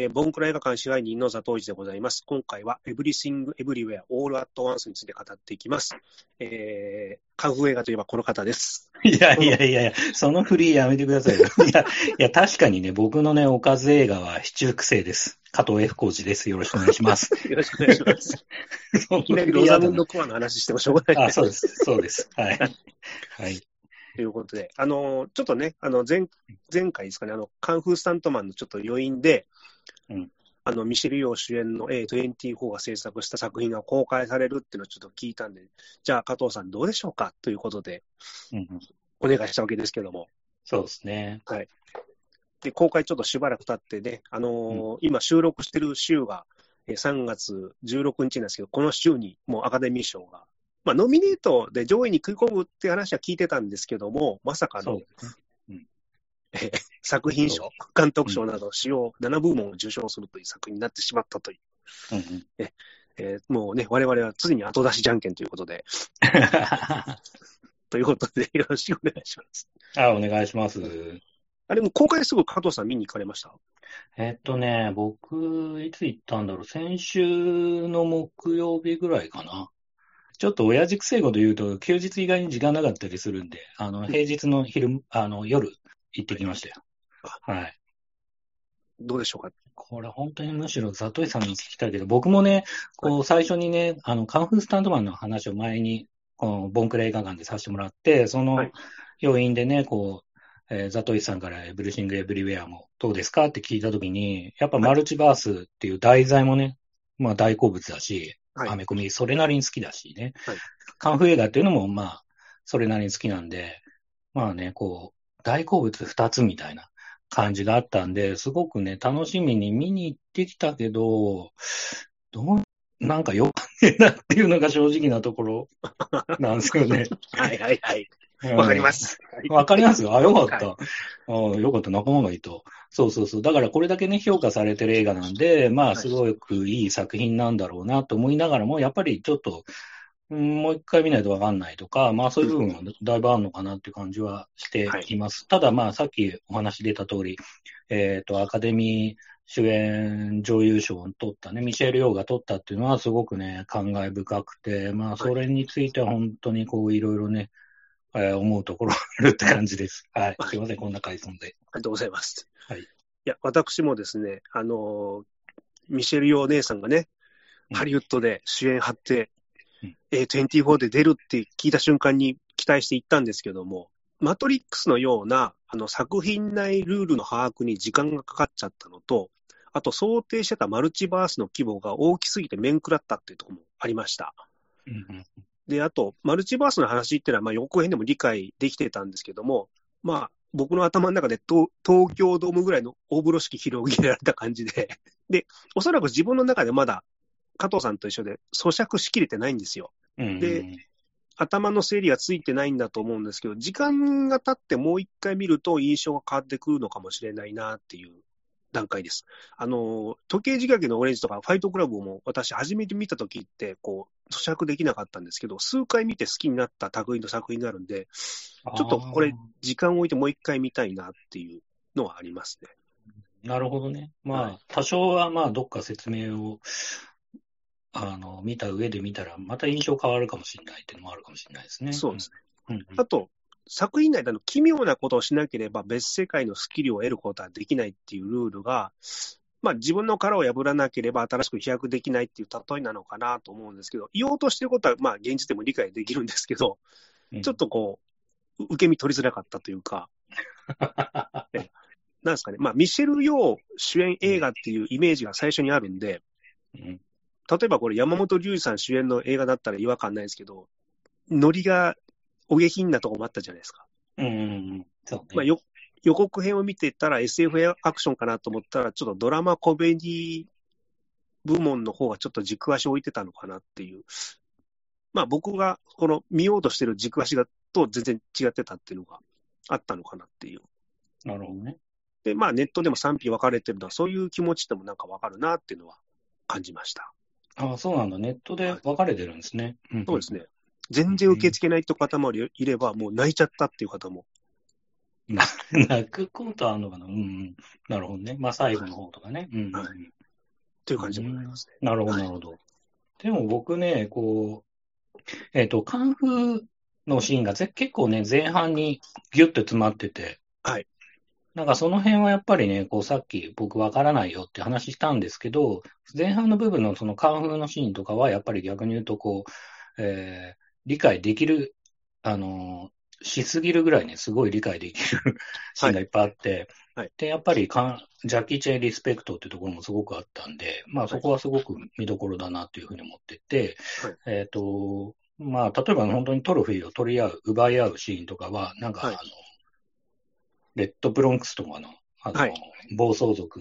えー、ボンクラ映画館支配人のザトウジでございます。今回は Everything Everywhere All at Once について語っていきます。えー、カンフー映画といえばこの方です。いやいやいやいや、そのフリーやめてくださいよ。いや、いや確かにね、僕のね、おかず映画は七福星です。加藤 F 工事です。よろしくお願いします。よろしくお願いします。いきなりロザムンドコアの話してもしょうがない。あ、そうです。そうです。はい。はい。ということで、あの、ちょっとね、あの、前、前回ですかね、あの、カンフースタントマンのちょっと余韻で、うん、あの、ミシェル・ヨー主演の A24 が制作した作品が公開されるっていうのをちょっと聞いたんで、じゃあ加藤さんどうでしょうか？ということで、お願いしたわけですけども。そうですね。はい。で、公開ちょっとしばらく経ってね、あのーうん、今収録してる週が3月16日なんですけど、この週にもうアカデミー賞がまあ、ノミネートで上位に食い込むって話は聞いてたんですけども、まさかの、作品賞、監督賞など、主要7部門を受賞するという作品になってしまったという。うんうん、ええー、もうね、我々は常に後出しじゃんけんということで。ということで、よろしくお願いします。あ、お願いします。あれも公開すぐ加藤さん見に行かれました？えっとね、僕、いつ行ったんだろう？先週の木曜日ぐらいかな。ちょっと親父くせえこと言うと、休日以外に時間なかったりするんで、あの、平日の昼、あの、夜行ってきましたよ。はい。どうでしょうか？これ本当にむしろザトイさんに聞きたいけど、僕もね、こう最初にね、あの、カンフースタンドマンの話を前に、このボンクレ映画館でさせてもらって、その要因でね、こう、えー、ザトイさんからエブリシング・エブリウェアもどうですかって聞いたときに、やっぱマルチバースっていう題材もね、まあ大好物だし、アメコミ、それなりに好きだしね。はい、カンフー映画っていうのも、まあ、それなりに好きなんで、まあね、こう、大好物二つみたいな感じがあったんで、すごくね、楽しみに見に行ってきたけど、どう、なんかよかねえなっていうのが正直なところ なんですよね。はいはいはい。わかります。わかりますよ。あ、よかった。はい、あよかった。仲間がいいと。そうそうそう。だからこれだけね、評価されてる映画なんで、まあ、すごくいい作品なんだろうなと思いながらも、やっぱりちょっと、もう一回見ないとわかんないとか、まあそういう部分はだいぶあるのかなっていう感じはしています。はい、ただまあさっきお話出た通り、えっ、ー、と、アカデミー主演女優賞を取ったね、ミシェル・ヨーが取ったっていうのはすごくね、感慨深くて、まあそれについては本当にこういろいろね、えー、思うところあるって感じです。はい。すいません、こんな回想で。ありがとうございます。はい。いや、私もですね、あのー、ミシェル・ヨー姉さんがね、ハリウッドで主演張って、うん、A24 で出るって聞いた瞬間に期待していったんですけども、マトリックスのようなあの作品内ルールの把握に時間がかかっちゃったのと、あと想定してたマルチバースの規模が大きすぎて面食らったっていうところもありました。うんで、あと、マルチバースの話っていうのは、まあ、予告編でも理解できてたんですけども、まあ、僕の頭の中で東東京ドームぐらいの大風呂敷広げられた感じで、で、おそらく自分の中でまだ加藤さんと一緒で咀嚼しきれてないんですよ。で、頭の整理がついてないんだと思うんですけど、時間が経ってもう一回見ると印象が変わってくるのかもしれないなっていう段階です。あの、時計仕掛けのオレンジとかファイトクラブも私初めて見た時って、こう、咀嚼できなかったんですけど、数回見て好きになった類の作品があるんで、ちょっとこれ、時間を置いてもう一回見たいなっていうのはありますね。なるほどね。まあ、はい、多少はまあ、どっか説明を、あの、見た上で見たら、また印象変わるかもしれないっていうのもあるかもしれないですね。そうですね。うん。うん、あと、作品内での奇妙なことをしなければ別世界のスキルを得ることはできないっていうルールが、まあ、自分の殻を破らなければ新しく飛躍できないっていう例えなのかなと思うんですけど、言おうとしてることは、まあ、現実でも理解できるんですけど、うん、ちょっとこう、受け身取りづらかったというか、なんですかね、まあ、ミシェル・ヨー主演映画っていうイメージが最初にあるんで、うん、例えばこれ、山本龍二さん主演の映画だったら違和感ないですけど、ノリがお下品なとこもあったじゃないですか。うん、そうね。まあ、よ予告編を見てたら SF アクションかなと思ったら、ちょっとドラマコメディ部門の方がちょっと軸足を置いてたのかなっていう。まあ僕がこの見ようとしてる軸足がと全然違ってたっていうのがあったのかなっていう。なるほどね。で、まあネットでも賛否分かれてるのは、そういう気持ちでもなんか分かるなっていうのは感じました。ああ、そうなんだ。ネットで分かれてるんですね。はい、そうですね。全然受け付けないって方もいれば、もう泣いちゃったっていう方もな泣くことあるのかなうん、なるほどね。まあ最後の方とかね。うん、はい。という感じでございますね。なるほど、なるほど。でも僕ね、こう、えっ、ー、と、カンフーのシーンが結構ね、前半にギュッと詰まってて、はい。なんかその辺はやっぱりね、こうさっき僕わからないよって話したんですけど、前半の部分のそのカンフーのシーンとかはやっぱり逆に言うとこう、えー、理解できる、あのしすぎるぐらいね、すごい理解できる シーンがいっぱいあって、はい、で、やっぱりかジャッキー・チェンリスペクトっていうところもすごくあったんで、まあそこはすごく見どころだなというふうに思ってて、はい、えっ、ー、と、まあ例えば本当にトロフィーを取り合う、奪い合うシーンとかは、なんかあの、はい、レッドブロンクスとかの、あの、暴走族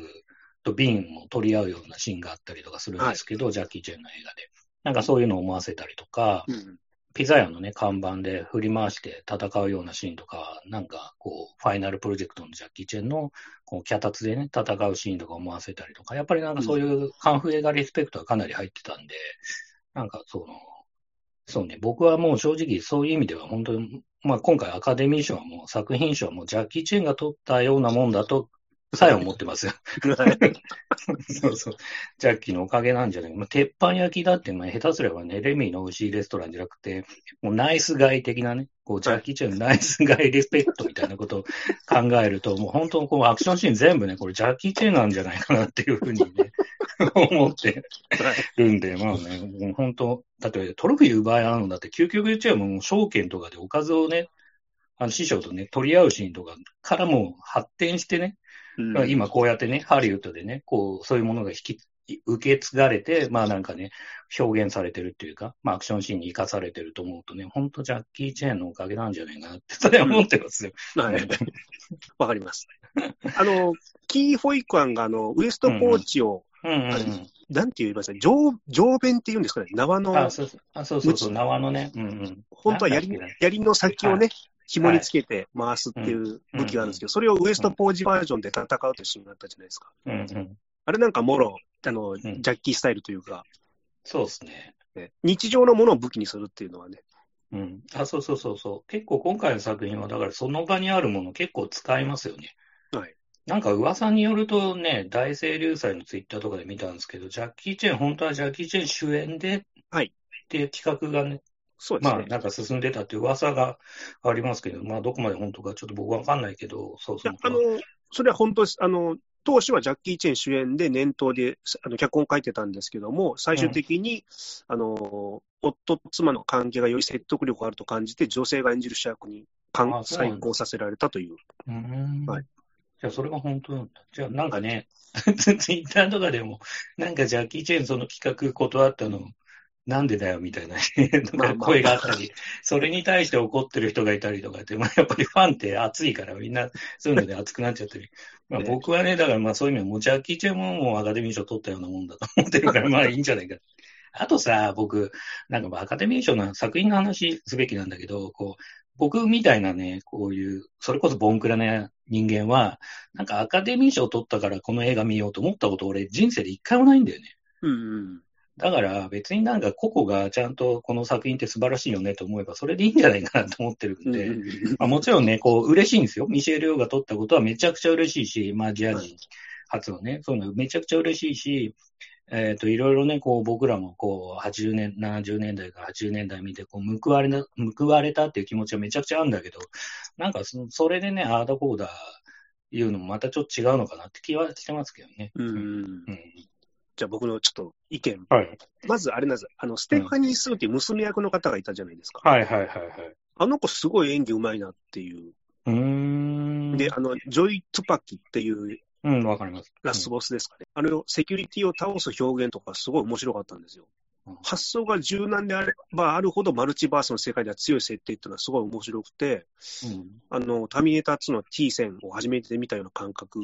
と瓶を取り合うようなシーンがあったりとかするんですけど、ジャッキー・チェンの映画で。なんかそういうのを思わせたりとか、うん。ピザ屋のね、看板で振り回して戦うようなシーンとか、なんかこう、ファイナルプロジェクトのジャッキー・チェンのこう脚立でね、戦うシーンとか思わせたりとか、やっぱりなんかそういうカンフー映画リスペクトはかなり入ってたんで、なんかその、そうね、僕はもう正直そういう意味では本当に、まあ今回アカデミー賞も作品賞もジャッキー・チェーンが取ったようなもんだとさえ思ってますよ。そうそう。ジャッキーのおかげなんじゃないまあ、鉄板焼きだって、まあ、下手すればね、レミーの美味しいレストランじゃなくて、もうナイスガイ的なね、こう、ジャッキーチェンのナイスガイリスペクトみたいなことを考えると、もう本当こう、アクションシーン全部ね、これジャッキーチェンなんじゃないかなっていうふうにね、思ってるんで、まあね、もう本当、だってトロフィー奪い合うのだって、究極言っちゃうもう、証券とかでおかずをね、あの師匠とね、取り合うシーンとかからも発展してね、うん、今こうやってね、ハリウッドでね、こう、そういうものが引き、受け継がれて、まあなんかね、表現されてるっていうか、まあアクションシーンに生かされてると思うとね、本当ジャッキー・チェーンのおかげなんじゃないかなって、それは思ってますよ。はい。わかります。あの、キー・フォイクアンが、あの、ウエストポーチを、うんうんうんなんて言いますか、上、上弁って言うんですかね、縄の。あ、そうそうあそうそうそう、縄のね。うんうん。本当は槍、槍の先をね、紐につけて回すっていう武器があるんですけど、それをウエストポージバージョンで戦うというシーンがあったじゃないですか。うんうん、あれなんかもろ、あの、ジャッキースタイルというか。そうですね。日常のものを武器にするっていうのはね。うん。あ、そうそうそうそう。結構今回の作品は、だからその場にあるもの結構使いますよね。はい。なんか噂によるとね、大清流祭のツイッターとかで見たんですけど、ジャッキー・チェン、本当はジャッキー・チェン主演で、はい。っていう企画がね、そうですね。まあ、なんか進んでたっていう噂がありますけど、まあ、どこまで本当かちょっと僕はわかんないけど、そうそう。あの、それは本当です。あの、当初はジャッキー・チェン主演で念頭であの脚本書いてたんですけども、最終的に、うん、あの夫と妻の関係がより説得力があると感じて、女性が演じる主役に再考させられたという。うんはい、じゃあ、それが本当なんだ。じゃあ、なんかね、ツイッターとかでも、なんかジャッキー・チェンその企画断ったの、なんでだよみたいな声があったり、それに対して怒ってる人がいたりとかって、まあ、やっぱりファンって熱いからみんなそういうので熱くなっちゃったり。まあ僕はね、だからまあそういう意味で持ち歩きちゃももうアカデミー賞取ったようなもんだと思ってるから、まあいいんじゃないか。あとさ、僕、なんかアカデミー賞の作品の話すべきなんだけど、こう、僕みたいなね、こういう、それこそボンクラな人間は、なんかアカデミー賞取ったからこの映画見ようと思ったこと俺人生で一回もないんだよね。うん、うんだから別になんか個々がちゃんとこの作品って素晴らしいよねと思えばそれでいいんじゃないかなと思ってるんで、まあ、もちろんね、こう嬉しいんですよ。ミシェル・ヨーが取ったことはめちゃくちゃ嬉しいし、まあジャージ初のね、そういうのめちゃくちゃ嬉しいし、えっ、ー、と、いろいろね、こう僕らもこう80年、70年代から80年代見てこう報われな、報われたっていう気持ちはめちゃくちゃあるんだけど、なんかそそれでね、ああだこうだ言うのもまたちょっと違うのかなって気はしてますけどね。うん。うんじゃあ僕のちょっと意見。はい。まずあれなんです。あの、ステファニー・スーっていう娘役の方がいたじゃないですか。はいはいはいはい。あの子すごい演技うまいなっていう。うん。で、あの、ジョブ・トゥパキっていう。うん、わかります。ラスボスですかね。あれを、セキュリティを倒す表現とかすごい面白かったんですよ。発想が柔軟であればあるほどマルチバースの世界では強い設定っていうのはすごい面白くて、うん、あの、ターミネーター2の T 戦を初めて見たような感覚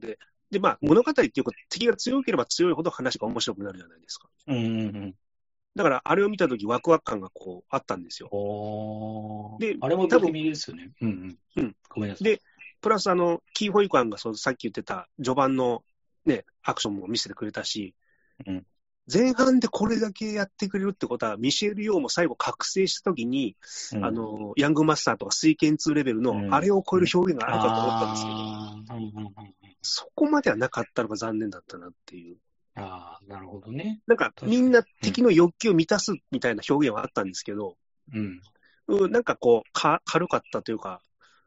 で、で、まあ、物語っていうか、敵が強ければ強いほど話が面白くなるじゃないですか。うんうんうん。だから、あれを見たとき、ワクワク感がこう、あったんですよ。で、あれも多分ですよね。うんうん。うん。ごめんなさい。で、プラス、あの、キーホイクアンがそうさっき言ってた序盤のね、アクションも見せてくれたし、うん。前半でこれだけやってくれるってことは、ミシェル・ヨーも最後覚醒したときに、うん、あの、ヤングマスターとか水拳2レベルの、あれを超える表現があるかと思ったんですけど、そこまではなかったのが残念だったなっていう。ああ、なるほどね。なんか、みんな敵の欲求を満たすみたいな表現はあったんですけど、うん。うん、なんかこう、か、軽かったというか、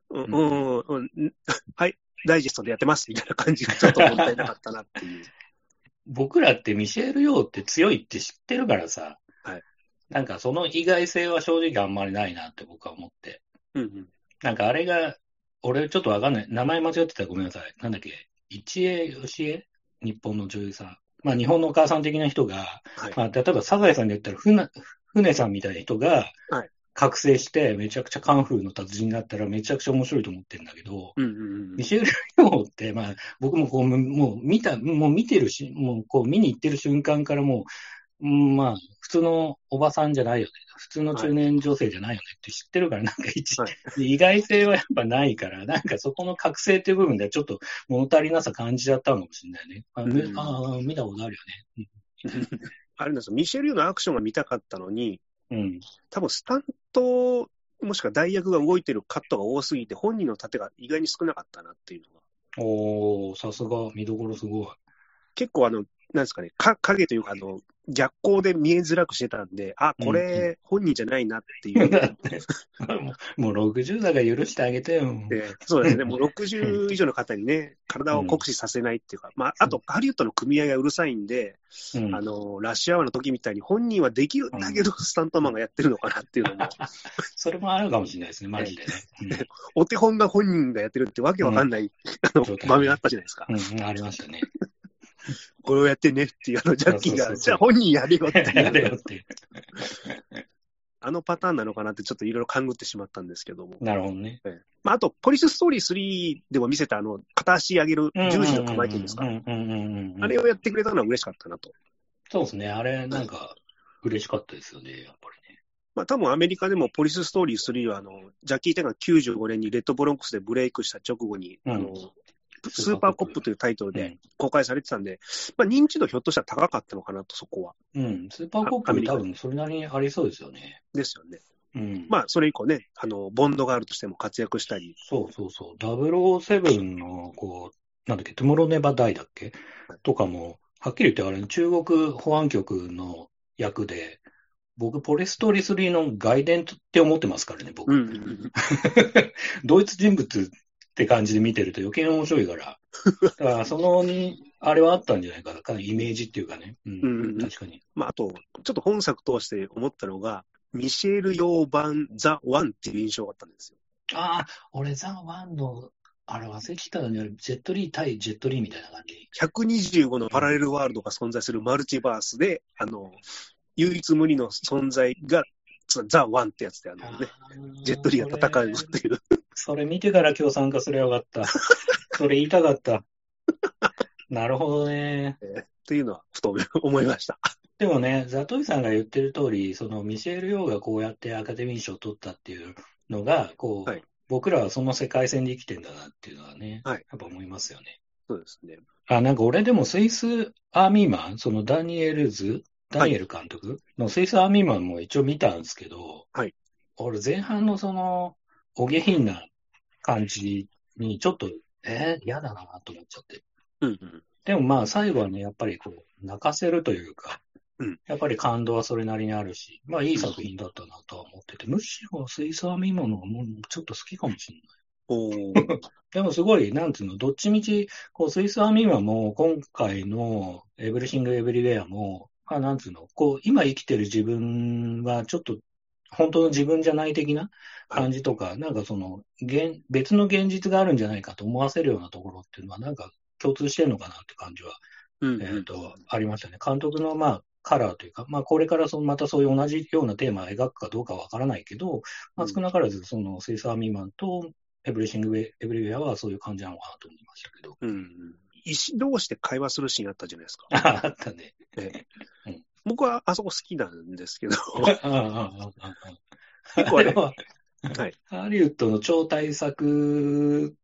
うん、うん、うん、はい、ダイジェストでやってますみたいな感じがちょっともったいなかったなっていう。僕らってミシェル・ヨーって強いって知ってるからさ、はい。なんかその意外性は正直あんまりないなって僕は思って。うんうん。なんかあれが、俺ちょっとわかんない。名前間違ってたらごめんなさい。なんだっけ？一恵義恵日本の女優さん。まあ日本のお母さん的な人が、はい、まあ例えばサザエさんで言ったら船、船さんみたいな人が、はい。覚醒して、めちゃくちゃカンフーの達人になったら、めちゃくちゃ面白いと思ってるんだけど、うんうんうん、ミシェル・ヨーって、まあ、僕もこう、もう見た、もう見てるし、もうこう見に行ってる瞬間からもう、まあ、普通のおばさんじゃないよね。普通の中年女性じゃないよねって知ってるから、なんか一、はい、意外性はやっぱないから、なんかそこの覚醒っていう部分ではちょっと物足りなさ感じちゃったのかもしれないね。あ、うん、あ見たことあるよね。あれなんですよ、ミシェル・ヨーのアクションが見たかったのに、うん、多分スタント、もしくは代役が動いてるカットが多すぎて、本人の盾が意外に少なかったなっていうのが。おー、さすが、見どころすごい。結構あの、なんですかね、か影というか、あの、逆光で見えづらくしてたんで、あ、これ、本人じゃないなっていう。もう60だから許してあげてよ。そうですね、もう 60以上の方にね、体を酷使させないっていうか、まあ、あと、ハリウッドの組合がうるさいんで、うん、あの、ラッシュアワーの時みたいに本人はできるんだけど、スタントマンがやってるのかなっていうのも。それもあるかもしれないですね、マジでね。お手本が本人がやってるってわけわかんない、うん、あの、場面あったじゃないですか。うん、ありましたね。これをやってねっていう、あの、ジャッキーが、じゃあ本人やれよっていう。やれよっていう。あのパターンなのかなってちょっといろいろ勘ぐってしまったんですけども。なるほどね。まあ、あと、ポリスストーリー3でも見せたあの、片足上げる十字の構えてるんですか。あれをやってくれたのは嬉しかったなと。そうですね。あれ、なんか、嬉しかったですよね、やっぱりね。まあ、多分アメリカでもポリスストーリー3は、あの、ジャッキー・テンが95年にレッドブロンクスでブレイクした直後に、うん、あの、スーパーコップというタイトルで公開されてたんで、まあ、認知度ひょっとしたら高かったのかなと、そこは。うん、スーパーコップ多分それなりにありそうですよね。ですよね。うん、まあ、それ以降ね、あの、ボンドガールとしても活躍したり。そうそうそう。007の、こう、なんだっけ、トゥモロネバダイだっけ、はい、とかも、はっきり言ってあれ、中国保安局の役で、僕、ポレストリ3の外伝って思ってますからね、僕。うんうんうん、同一人物って感じで見てると余計面白いから。だからそのに、あれはあったんじゃないかな、かなりイメージっていうかね。うん、うん、確かに。まあ、あと、ちょっと本作通して思ったのが、ミシェル・ヨー版ザ・ワンっていう印象があったんですよ。ああ、俺ザ・ワンの、あれ忘れてたのに、ジェットリー対ジェットリーみたいな感じ。125のパラレルワールドが存在するマルチバースで、あの、唯一無二の存在がザ・ワンってやつであのね、ジェットリーが戦うっていう。それ見てから今日参加すればよかった。それ言いたかった。なるほどね。えー、っていうのは、ふと思いました。でもね、ザトイさんが言ってる通り、そのミシェル・ヨーがこうやってアカデミー賞を取ったっていうのが、こう、はい、僕らはその世界線で生きてんだなっていうのはね、はい、やっぱ思いますよね。そうですね。あ、なんか俺でもスイスアーミーマン、そのダニエルズダニエル監督のスイスアーミーマンも一応見たんですけど、はい。俺前半のその、お下品な感じにちょっと、えー、嫌だなと思っちゃって。うんうん。でもまあ最後はね、やっぱりこう、泣かせるというか、うん、やっぱり感動はそれなりにあるし、まあいい作品だったなとは思ってて、むしろスイスアーミーマンの方がもうちょっと好きかもしれない。お でもすごい、なんつうの、どっちみち、こう、スイスアーミーマンも、今回のエブリシング・エブリウェアも、まあ、なんつうの、こう、今生きてる自分はちょっと、本当の自分じゃない的な感じとか、はい、なんかその、現、別の現実があるんじゃないかと思わせるようなところっていうのは、なんか共通してるのかなって感じは、うん、えっ、ー、と、ありましたね。監督の、まあ、カラーというか、まあ、これからそのまたそういう同じようなテーマを描くかどうかわからないけど、まあ、少なからず、その、セイサーミーマンとエブリシング・エブリウェアはそういう感じなのかなと思いましたけど。うん石同士で会話するシーンあったじゃないですか。あったね。僕はあそこ好きなんですけど。結構あれは、はい、ハリウッドの超大作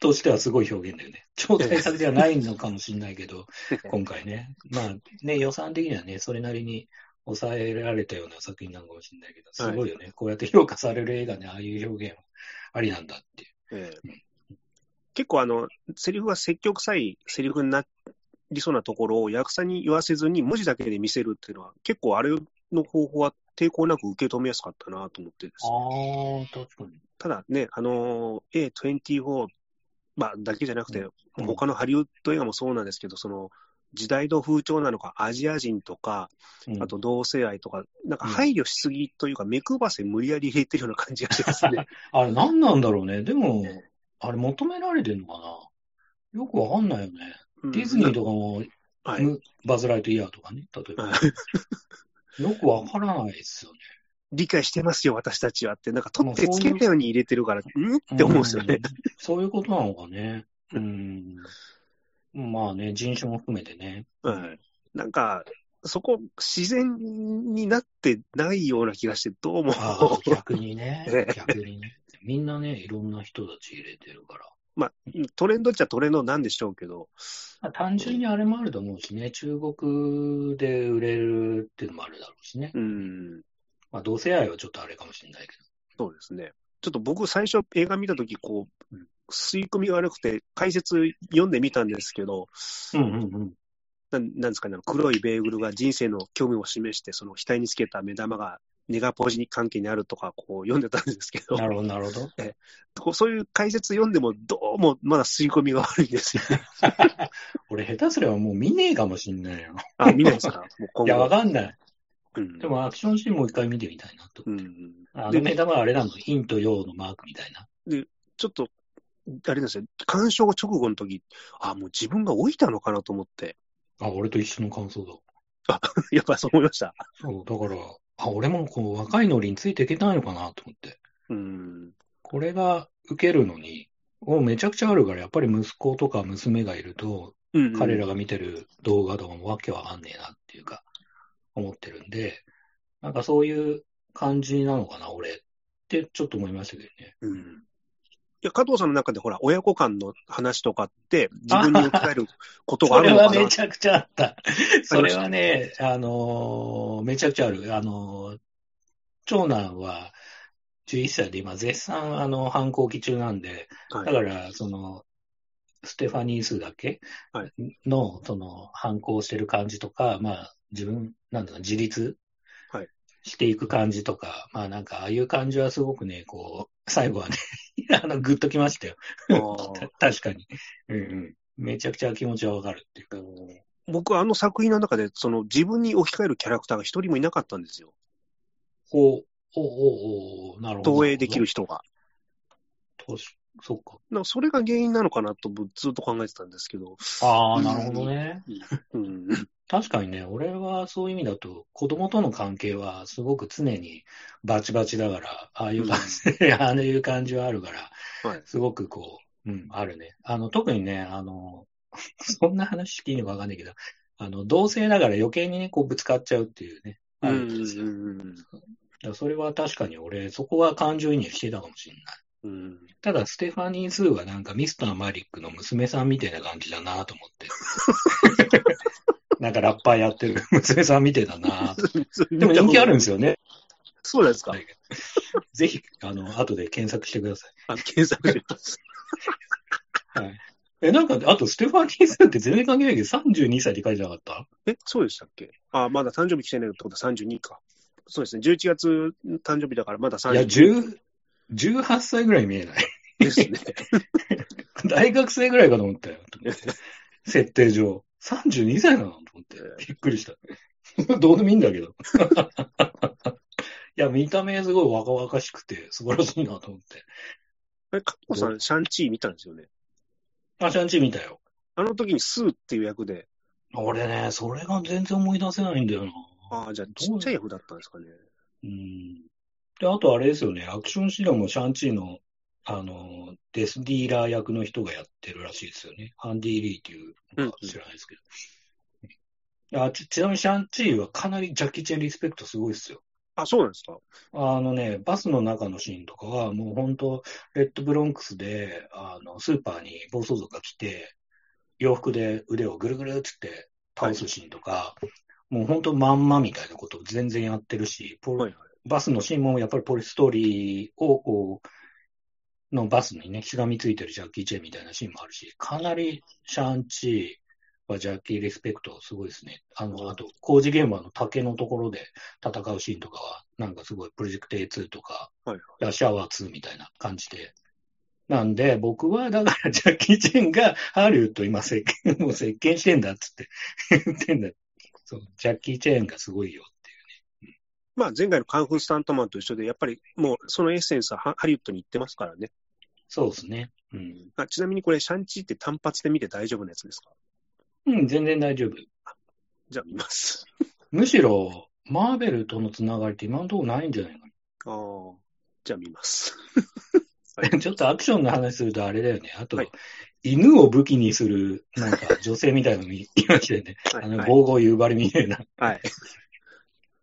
としてはすごい表現だよね。超大作ではないのかもしれないけど、今回ね。まあね、予算的にはね、それなりに抑えられたような作品なのかもしれないけど、すごいよね。はい、こうやって評価される映画ね、ああいう表現はありなんだっていう。ええ、結構あの、セリフが積極臭いセリフになりそうなところを役者に言わせずに文字だけで見せるっていうのは、結構あれの方法は抵抗なく受け止めやすかったなと思ってですね。ああ、確かに。ただね、あの、A24、まあ、だけじゃなくて、うん、他のハリウッド映画もそうなんですけど、その、時代の風潮なのか、アジア人とか、あと同性愛とか、なんか配慮しすぎというか、目配せ無理やり入れてるような感じがしますね。あれ、何なんだろうね。でも、あれ、求められてるのかなよくわかんないよね。ディズニーとかも、はい、バズ・ライトイヤーとかね、例えば。よくわからないですよね。理解してますよ、私たちはって、なんか取ってつけたように入れてるから、んって思うんですよね。そういうことなのかね。うん。まあね、人種も含めてね。うん。なんか、そこ、自然になってないような気がして、どうも。逆に ね。逆にね。みんなね、いろんな人たち入れてるから。まあ、トレンドっちゃトレンドなんでしょうけど。まあ、単純にあれもあると思うしね、中国で売れるっていうのもあるだろうしね。うん。まあ、同性愛はちょっとあれかもしれないけど。そうですね。ちょっと僕、最初映画見たとき、こう、吸い込みが悪くて、解説読んでみたんですけど、うんうんうん。ななんですかね、黒いベーグルが人生の興味を示して、その額につけた目玉がネガポジ関係にあるとか、こう読んでたんですけど。なるほど、なるほど。えそういう解説読んでも、どうもまだ吸い込みが悪いんですよ、俺、下手すればもう見ねえかもしんないよ。あ、見ないですか？いや、わかんない。うん、でも、アクションシーンもう一回見てみたいなと。うん、あの目玉はあれなの、陰と陽のマークみたいな。で、ちょっと、あれですよ、鑑賞直後の時あ、もう自分が老いたのかなと思って。あ、俺と一緒の感想だ。あ、やっぱそう思いました。そう、だから、あ、俺もこう若いノリについていけないのかなと思って。うん。これが受けるのに、もうめちゃくちゃあるから、やっぱり息子とか娘がいると、うんうん、彼らが見てる動画とかもわけわかんねえなっていうか、思ってるんで、なんかそういう感じなのかな、俺ってちょっと思いましたけどね。うん。いや、加藤さんの中でほら、親子間の話とかって、自分に置き換えることがあるのかなそれはめちゃくちゃあった。それはね、あのー、めちゃくちゃある。あのー、長男は11歳で今絶賛あの反抗期中なんで、はい、だからその、ステファニー・スだけの、はい、その反抗してる感じとか、まあ自分、なんだろう、自立していく感じとか、まあなんか、ああいう感じはすごくね、こう、最後はね あの、ぐっときましたよ。確かに。うんうん。めちゃくちゃ気持ちはわかるっていうか。僕はあの作品の中で、その自分に置き換えるキャラクターが一人もいなかったんですよ。ほう、おおおなるほど。投影できる人が。そっか。かそれが原因なのかなとずっと考えてたんですけど。ああ、なるほどね。うん、確かにね、俺はそういう意味だと、子供との関係はすごく常にバチバチだから、ああいう感じ、うん、ああいう感じはあるから、はい、すごくこう、うん、あるね。あの、特にね、あの、そんな話していいのかわかんないけど、あの、同性だから余計にね、こうぶつかっちゃうっていうね、あるんですよ。それは確かに俺、そこは感情移入してたかもしれない。うん、ただ、ステファニー・スーはなんかミスター・マリックの娘さんみたいな感じだなと思って。なんかラッパーやってる 娘さんみたいだな でも人気あるんですよね。そうですか？ぜひ、あの、後で検索してください。あ、検索します。はい。え、なんか、あと、ステファニー・スーって全然関係ないけど、32歳って書いてなかった？え、そうでしたっけ？あ、まだ誕生日来てないってこと？は32か。そうですね。11月誕生日だからまだ32。いや、10、18歳ぐらい見えない。ですね。大学生ぐらいかと思ったよ。設定上。32歳なのと思って。びっくりした。どうでもいいんだけど。いや、見た目すごい若々しくて素晴らしいなと思って。え、カッコさん、シャンチー見たんですよね？あ、シャンチー見たよ。あの時にスーっていう役で。俺ね、それが全然思い出せないんだよな。ああ、じゃあちっちゃい役だったんですかね。うん。で、あとあれですよね、アクションシーンもシャンチーの、あの、デスディーラー役の人がやってるらしいですよね。ハンディ・リーっていうのか知らないですけど。うんうん、あちちなみにシャンチーはかなりジャッキー・チェンリスペクトすごいですよ。あ、そうなんですか？あのね、バスの中のシーンとかは、もう本当、レッドブロンクスで、あの、スーパーに暴走族が来て、洋服で腕をぐるぐるっつって倒すシーンとか、もう本当まんまみたいなことを全然やってるし、ポはいはい。バスのシーンもやっぱりポリストーリーをこう、のバスにね、しがみついてるジャッキー・チェンみたいなシーンもあるし、かなりシャンチーはジャッキー・リスペクトすごいですね。あの、あと工事現場の竹のところで戦うシーンとかは、なんかすごいプロジェクト A2 とか、はいいやシャワー2みたいな感じで。なんで、僕はだからジャッキー・チェンがハリウッド今席巻、もう席巻してんだっつって言ってんだ。そう、ジャッキー・チェンがすごいよっていう。まあ、前回のカンフースタントマンと一緒で、やっぱりもうそのエッセンスはハハリウッドに行ってますからね。そうですね。うん。あちなみにこれ、シャンチーって単発で見て大丈夫なやつですか？うん、全然大丈夫。じゃあ見ます。むしろ、マーベルとのつながりって今のところないんじゃないかああ、じゃあ見ます。な。ちょっとアクションの話するとあれだよね。あと、はい犬を武器にする、なんか 女性みたいなのいましたよね。あの、ゴーゴー夕張みたいな。はい。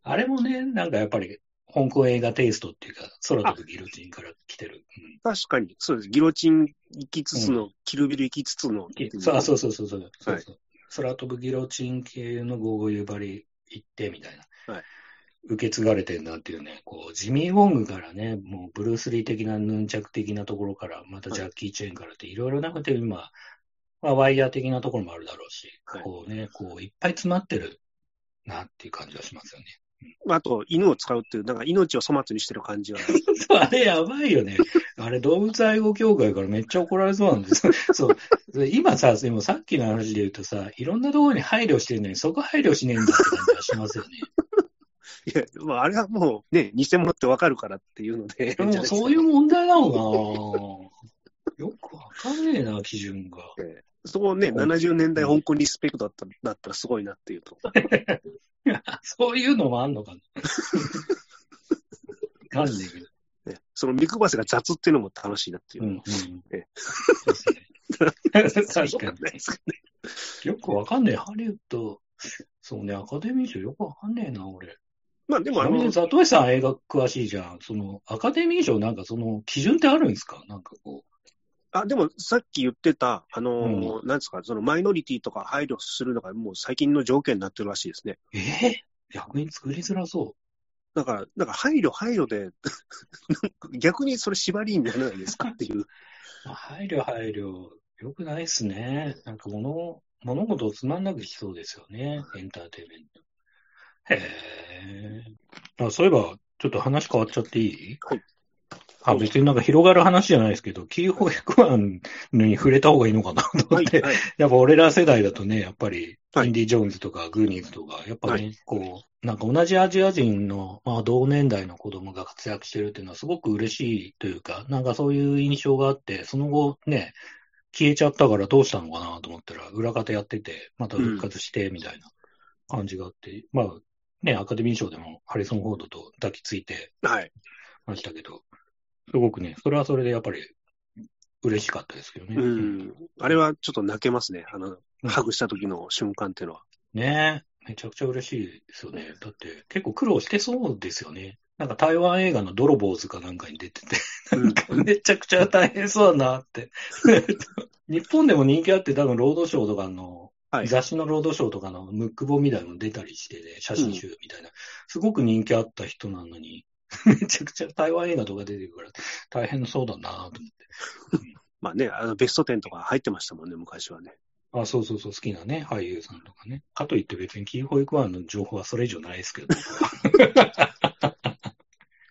あれもね、なんかやっぱり、香港映画テイストっていうか、空飛ぶギロチンから来てる。確かに、そうです。ギロチン行きつつの、キルビル行きつつの。うん、そうそうそうそうそう、そうはいそう空飛ぶギロチン系のゴーゴー夕張行ってみたいな。はい受け継がれてんだっていうね、こう、ジミー・ウォングからね、もうブルース・リー的なヌンチャク的なところから、またジャッキー・チェーンからって、いろいろなくて今、まあ、ワイヤー的なところもあるだろうし、はいこうね、こう、いっぱい詰まってるなっていう感じがしますよね。あと、犬を使うっていう、なんか命を粗末にしてる感じが。そうあれやばいよね。あれ動物愛護協会からめっちゃ怒られそうなんですよ。そう。今さ、でもさっきの話で言うとさ、いろんなところに配慮してるのに、そこ配慮しねえんだって感じがしますよね。いや、まあ、あれはもうね、偽物ってわかるからっていうので。でもそういう問題なのかなよくわかんねえな、基準が。そこをね、70年代香港リスペクトだっただったらすごいなっていうと。そういうのもあんのかな？わかんねえけど。ね、その見くばせが雑っていうのも楽しいなっていうう。ね確かに。よくわかんねえ。ハリウッド、そうね、アカデミー賞よくわかんねえな、俺。まあでも、あのちなみに、、ザトエさん映画詳しいじゃん。その、アカデミー賞なんかその、基準ってあるんですか？なんかこあ、でもさっき言ってた、あのーうなんですか、そのマイノリティとか配慮するのがもう最近の条件になってるらしいですね。う。えー、逆に作りづらそだから、なんか配慮、配慮で、逆にそれ縛りにならないですかっていう。配慮配慮、よくないっすね。なんか物、物事をつまんなくしそうですよね。エンターテインメント。へえ。あ、そういえば、ちょっと話変わっちゃっていい？はい。あ、別になんか広がる話じゃないですけど、キーホエクワンに触れた方がいいのかなと思はい、って、はい。やっぱ俺ら世代だとね、やっぱり、はい。インディ・ジョーンズとかグーニーズとか、やっぱね、はいこう、なんか同じアジア人の、まあ同年代の子供が活躍してるっていうのはすごく嬉しいというか、なんかそういう印象があって、その後ね、消えちゃったからどうしたのかなと思ったら、裏方やってて、また復活して、みたいな感じがあって、まあ、ね、アカデミー賞でもハリソン・フォードと抱きついてはい。ましたけど、すごくね、それはそれでやっぱり嬉しかったですけどね。うん。あれはちょっと泣けますね。あの、うんハグした時の瞬間っていうのは。ねえ、めちゃくちゃ嬉しいですよね。だって結構苦労してそうですよね。なんか台湾映画の泥棒図かなんかに出てて、なんかめちゃくちゃ大変そうだなって。日本でも人気あって多分ロードショーとかの、はい雑誌のロードショーとかのムック本みたいなの出たりしてね、写真集みたいな、すごく人気あった人なのに、めちゃくちゃ台湾映画とか出てるから大変そうだなと思って。まあね、あのベスト10とか入ってましたもんね、昔はね。あ、そうそうそう、好きなね、俳優さんとかね。かといって別にキーホイクワンの情報はそれ以上ないですけど。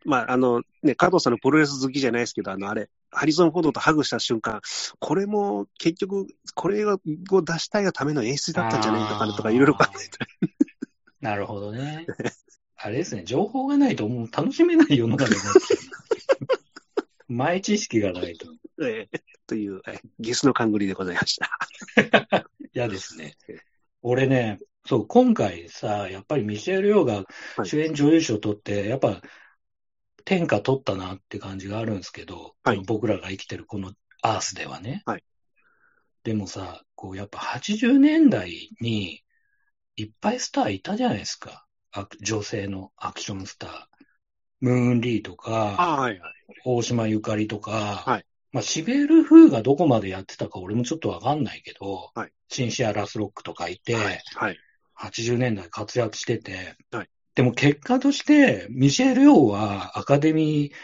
まあ、あの、ね、加藤さんのプロレス好きじゃないですけど、あの、あれ、ハリソン・フォードとハグした瞬間、これも結局、これを出したいがための演出だったんじゃないかなとか、いろいろ考えたり。なるほどね。あれですね、情報がないともう楽しめない世の中になっちゃう。前知識がないとええという、えゲスの勘繰りでございました。嫌ですね。俺ね、そう、今回さ、やっぱりミシェル・ヨーが主演女優賞取って、やっぱ天下取ったなって感じがあるんですけど、はい僕らが生きてるこのアースではね。はいでもさ、こうやっぱ80年代にいっぱいスターいたじゃないですか。あ女性のアクションスター。ムーンリーとか、あはいはい。大島ゆかりとか、はいまあ、シベルフーがどこまでやってたか俺もちょっとわかんないけど、はいシンシア・ラスロックとかいて、はい。はい。80年代活躍してて、はいでも結果として、ミシェル・ヨーはアカデミー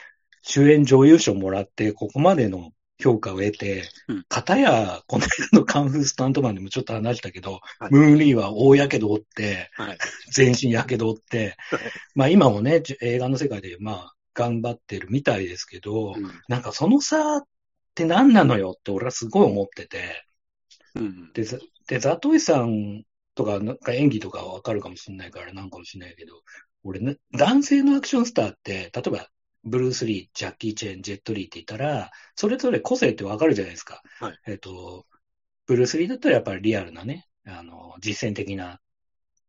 主演女優賞もらって、ここまでの評価を得てうん、かたや、この間のカンフースタントマンでもちょっと話したけど、はいムーンリーは大やけどを負って、はい。全身やけどを負って、まあ今もね、じ映画の世界でまあ頑張ってるみたいですけど、うんなんかその差って何なのよって俺はすごい思ってて、うん。で、ざで、ザトイさんとか、なんか演技とかはわかるかもしれないからなんかもしれないけど、俺ね、男性のアクションスターって、例えば、ブルース・リー、ジャッキー・チェン、ジェット・リーって言ったら、それぞれ個性ってわかるじゃないですか。はい。えっ、と、ブルース・リーだったらやっぱりリアルなね、あの、実践的な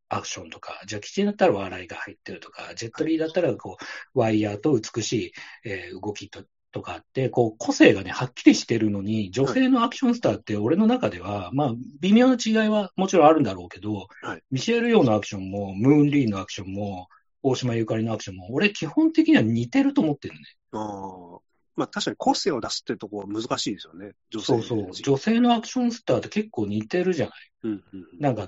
アクションとか、ジャッキー・チェンだったら笑いが入ってるとか、ジェット・リーだったらこう、ワイヤーと美しい、えー動きと、とかあって、こう、個性がね、はっきりしてるのに、女性のアクションスターって俺の中では、まあ、微妙な違いはもちろんあるんだろうけど、はい。ミシェル・ヨーのアクションも、ムーン・リーのアクションも、大島ゆかりのアクションも、俺基本的には似てると思ってるね。ああ。まあ確かに個性を出すってところは難しいですよね。女性そうそう。女性のアクションスターって結構似てるじゃないうんうん。なんか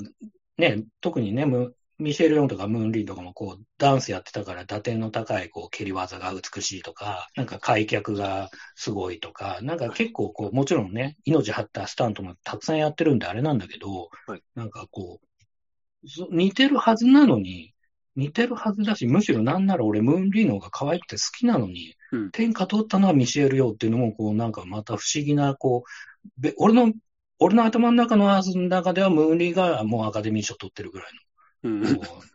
ね、特にね、ムミシェル・ヨンとかムーン・リーとかもこう、ダンスやってたから打点の高いこう蹴り技が美しいとか、なんか開脚がすごいとか、なんか結構こう、もちろんね、命張ったスタントもたくさんやってるんであれなんだけど、はいなんかこう、そ似てるはずなのに、似てるはずだし、むしろなんなら俺、ムーン・リーの方が可愛くて好きなのに、うん天下取ったのはミシェル・ヨーっていうのも、こう、なんかまた不思議な、こう、べ俺の、俺の頭の中のアースの中では、ムーンリーがもうアカデミー賞取ってるぐらいうんの、こう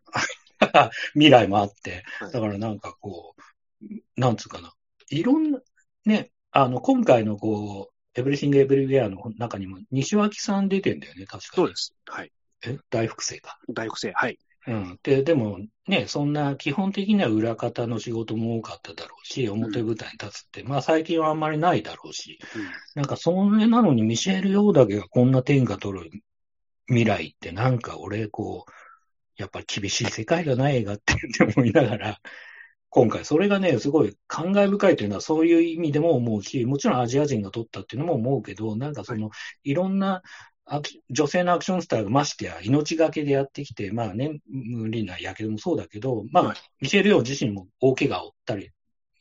未来もあっては、いだからなんかこう、なんつうかな、いろんな、ね、あの、今回のこう、エブリシング・エブリウェアの中にも、西脇さん出てんだよね、確かに。そうです。はい。え？大複製か。大学生。はい。うん。で、でもね、そんな基本的には裏方の仕事も多かっただろうし、表舞台に立つって、まあ最近はあんまりないだろうし、なんかそれなのにミシェル・ヨーだけがこんな天下取る未来ってなんか俺こう、やっぱり厳しい世界だな映画ってって思いながら、今回それがね、すごい感慨深いというのはそういう意味でも思うし、もちろんアジア人が撮ったっていうのも思うけど、なんかその、いろんな女性のアクションスターがましてや命がけでやってきて、まあね、無理なやけどもそうだけど、まあ、はいミシェル・ヨー自身も大怪我を負ったり、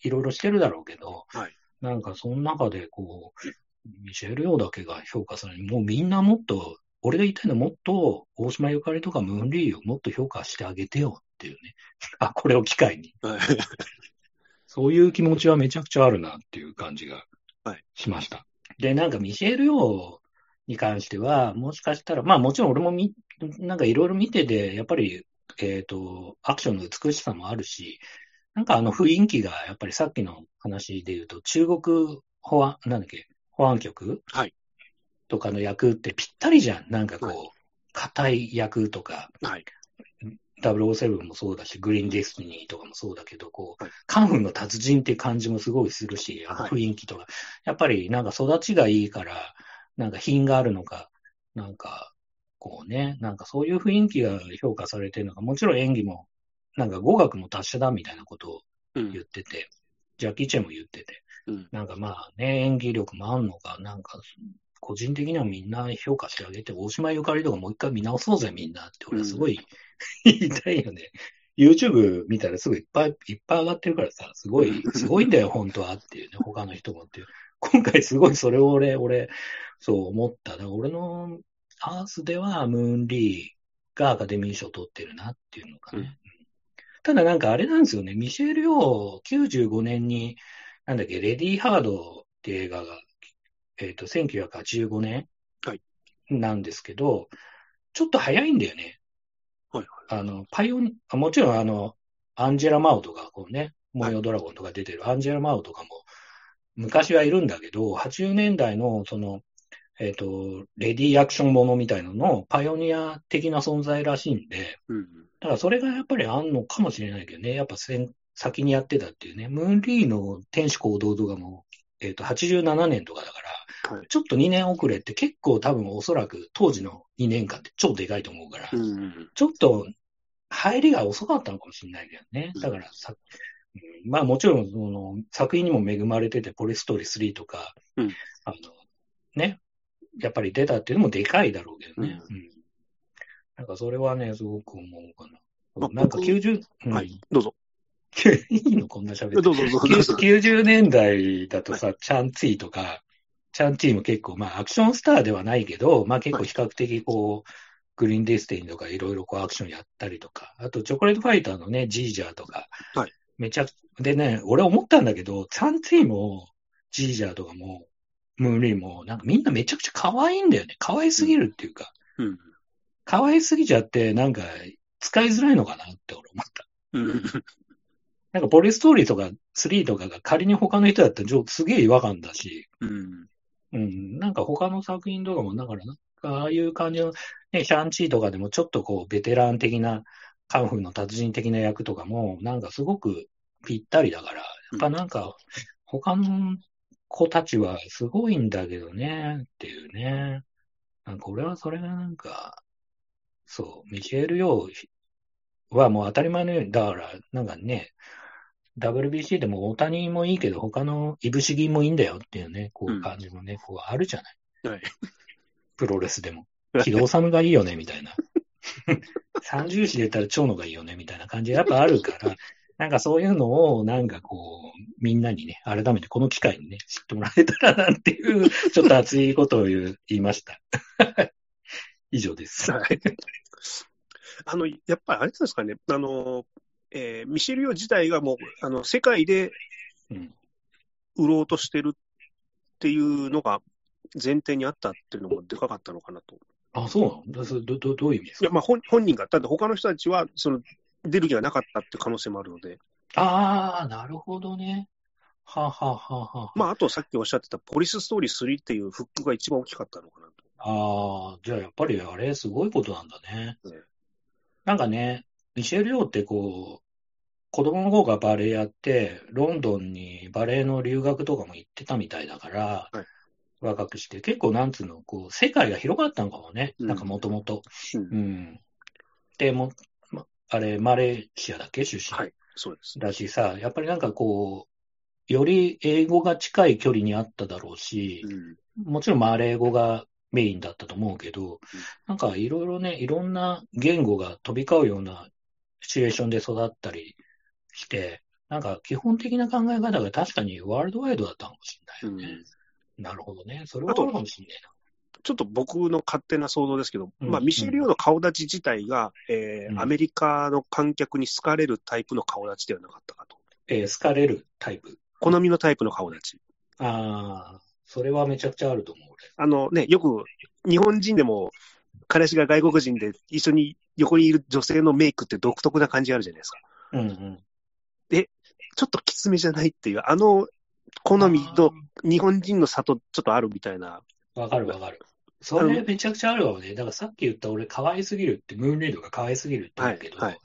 いろいろしてるだろうけど、はいなんかその中でこう、ミシェル・ヨーだけが評価される。もうみんなもっと、俺が言いたいのはもっと、大島ゆかりとかムーンリーをもっと評価してあげてよっていうね。あ、これを機会に。はい。そういう気持ちはめちゃくちゃあるなっていう感じがはいしました。で、なんかミシェル・ヨーに関しては、もしかしたら、まあもちろん俺もみ、なんかいろいろ見てて、やっぱり、えっ、と、アクションの美しさもあるし、なんかあの雰囲気が、やっぱりさっきの話で言うと、中国保安、なんだっけ、保安局はい。とかの役ってぴったりじゃん。なんかこう、はい。硬い役とか、はい。007もそうだし、グリーンディスティニーとかもそうだけど、こうはい、カンフーの達人って感じもすごいするし、あのはい。雰囲気とか、やっぱりなんか育ちがいいから、なんか品があるのか、なんか、こうね、なんかそういう雰囲気が評価されてるのか、もちろん演技も、なんか語学も達者だみたいなことをうん言ってて、ジャッキー・チェンも言ってて、うんなんかまあね、演技力もあるのか、なんか、個人的にはみんな評価してあげて、大島ゆかりとかもう一回見直そうぜ、みんなって、俺はすごい、言いたいよね。YouTube 見たらすぐいっぱいいっぱい上がってるからさ、すごい、すごいんだよ、本当はっていうね、他の人もっていう。今回すごいそれを俺、俺、そう思った。だから俺のアースではムーンリーがアカデミー賞を取ってるなっていうのかね。うんただなんかあれなんですよね、ミシェル・ヨー95年に、なんだっけ、レディー・ハードって映画が、えっ、と、1985年はいなんですけど、ちょっと早いんだよね。はいあの、パイオニあもちろんあの、アンジェラ・マウとか、こうね、模様ドラゴンとか出てるアンジェラ・マウとかも、昔はいるんだけど、80年代の、その、えっ、と、レディーアクションものみたいなののパイオニア的な存在らしいんで、うん。だからそれがやっぱりあんのかもしれないけどね、やっぱ先先にやってたっていうね、ムーンリーの天使行動動画も、えっ、と、87年とかだから、はいちょっと2年遅れって結構多分おそらく当時の2年間って超でかいと思うから、うん。ちょっと入りが遅かったのかもしれないけどね。うんだからさ、まあもちろん、その、作品にも恵まれてて、ポリストーリー3とか、うんあの、ね、やっぱり出たっていうのもでかいだろうけどね。うんうんなんかそれはね、すごく思うかまあな。なんか僕90、うんはい、どうぞ。いいのこんな喋って。どうぞどうぞどうぞ。90年代だとさ、チャンツィとか、チャンチーム結構、まあアクションスターではないけど、まあ結構比較的こう、グリーンディスティンとかいろいろこうアクションやったりとか、あとチョコレートファイターのね、ジージャーとか、はいめちゃ、でね、俺思ったんだけど、チャンツィもジージャーとかも、ムーンリーも、なんかみんなめちゃくちゃ可愛いんだよね。可愛すぎるっていうか、うん。可愛すぎちゃって、なんか使いづらいのかなって俺思った。うん。なんかポリストーリーとか3とかが仮に他の人だったらすげえ違和感だし、うん。うん、なんか他の作品とかも、だからなんかああいう感じの、ね、シャンチーとかでもちょっとこうベテラン的な、カンフーの達人的な役とかも、なんかすごくぴったりだから、やっぱなんか他の子たちはすごいんだけどね、っていうね。なんか俺はそれがなんか、そう、ミシェル・ヨーはもう当たり前のように、だからなんかね、WBC でも大谷もいいけど、他のいぶし銀もいいんだよっていうね、こういう感じもね、こうあるじゃない。はい。プロレスでも。木戸治がいいよね、みたいな。三重視で言ったら蝶野がいいよね、みたいな感じやっぱあるから、なんかそういうのを、なんかこう、みんなにね、改めてこの機会にね、知ってもらえたらなっていう、ちょっと熱いことを言いました。以上です。はい。あの、やっぱりあれですかね、あの、えーミシェル・ヨー自体がもう、あの、世界でうん売ろうとしてるっていうのが前提にあったっていうのもでかかったのかなと。あ、そうなの？どどどどういう意味ですか？いや、まあ本本人が、だって他の人たちは、その、出る気がなかったって可能性もあるので、ああ、なるほどね。はあ、はあはあはあ、まあ、あとさっきおっしゃってたポリスストーリー3っていうフックが一番大きかったのかなと。ああ、じゃあやっぱりあれ、すごいことなんだね。ねなんかね、ミシェル・ヨーってこう、子供の頃からバレエやって、ロンドンにバレエの留学とかも行ってたみたいだから、はい若くして、結構なんつうの、こう、世界が広がったのかもね。うんなんかもともと。うんうん。でも、まあれ、マレーシアだっけ出身。はい、そうです。だしさ、やっぱりなんかこう、より英語が近い距離にあっただろうし、うん。もちろんマレー語がメインだったと思うけど、なんかいろいろね、いろんな言語が飛び交うようなシチュエーションで育ったりして、なんか基本的な考え方が確かにワールドワイドだったかもしれないよね。なるほどね。それはあるかもしれないちょっと僕の勝手な想像ですけど、うんまあ、ミシェル・ヨーの顔立ち自体が、えーうんアメリカの観客に好かれるタイプの顔立ちではなかったかと。な。えー好かれるタイプ。好みのタイプの顔立ち。ああ、それはめちゃくちゃあると思う、あのね、よく日本人でも、彼氏が外国人で一緒に横にいる女性のメイクって独特な感じあるじゃないですか。俺。うんうん。ちょっときつめじゃないっていう、あの好みの日本人の差とちょっとあるみたいな。わかるわかる。それめちゃくちゃあるわね。だからさっき言った俺可愛すぎるって、ムーンレイドが可愛すぎるって言うけど、はいはい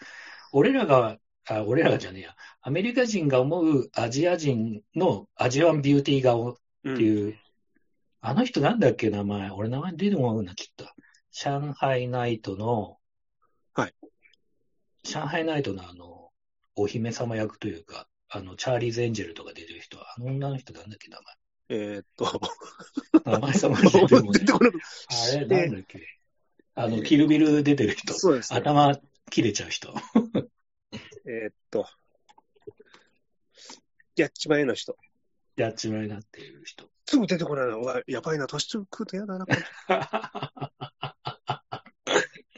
俺らが、あ、俺らがじゃねえや、アメリカ人が思うアジア人のアジアンビューティー顔うんっていう、あの人なんだっけ名前。俺名前出てこなくなっちゃった。上海ナイトの、はい。上海ナイトのあの、お姫様役というか、あの、チャーリーズ・エンジェルとか出てる人、あの女の人なんだっけ名えーっと、前。名前さま出てこない 出てこなくあれ、なんだっけ。あの、キルビル出てる人。そうです、ね。頭切れちゃう人。えーっと、やっちまえの人。やっちまいなっていう人。すぐ出てこないな。うわやばいな。年食うとやだな。これ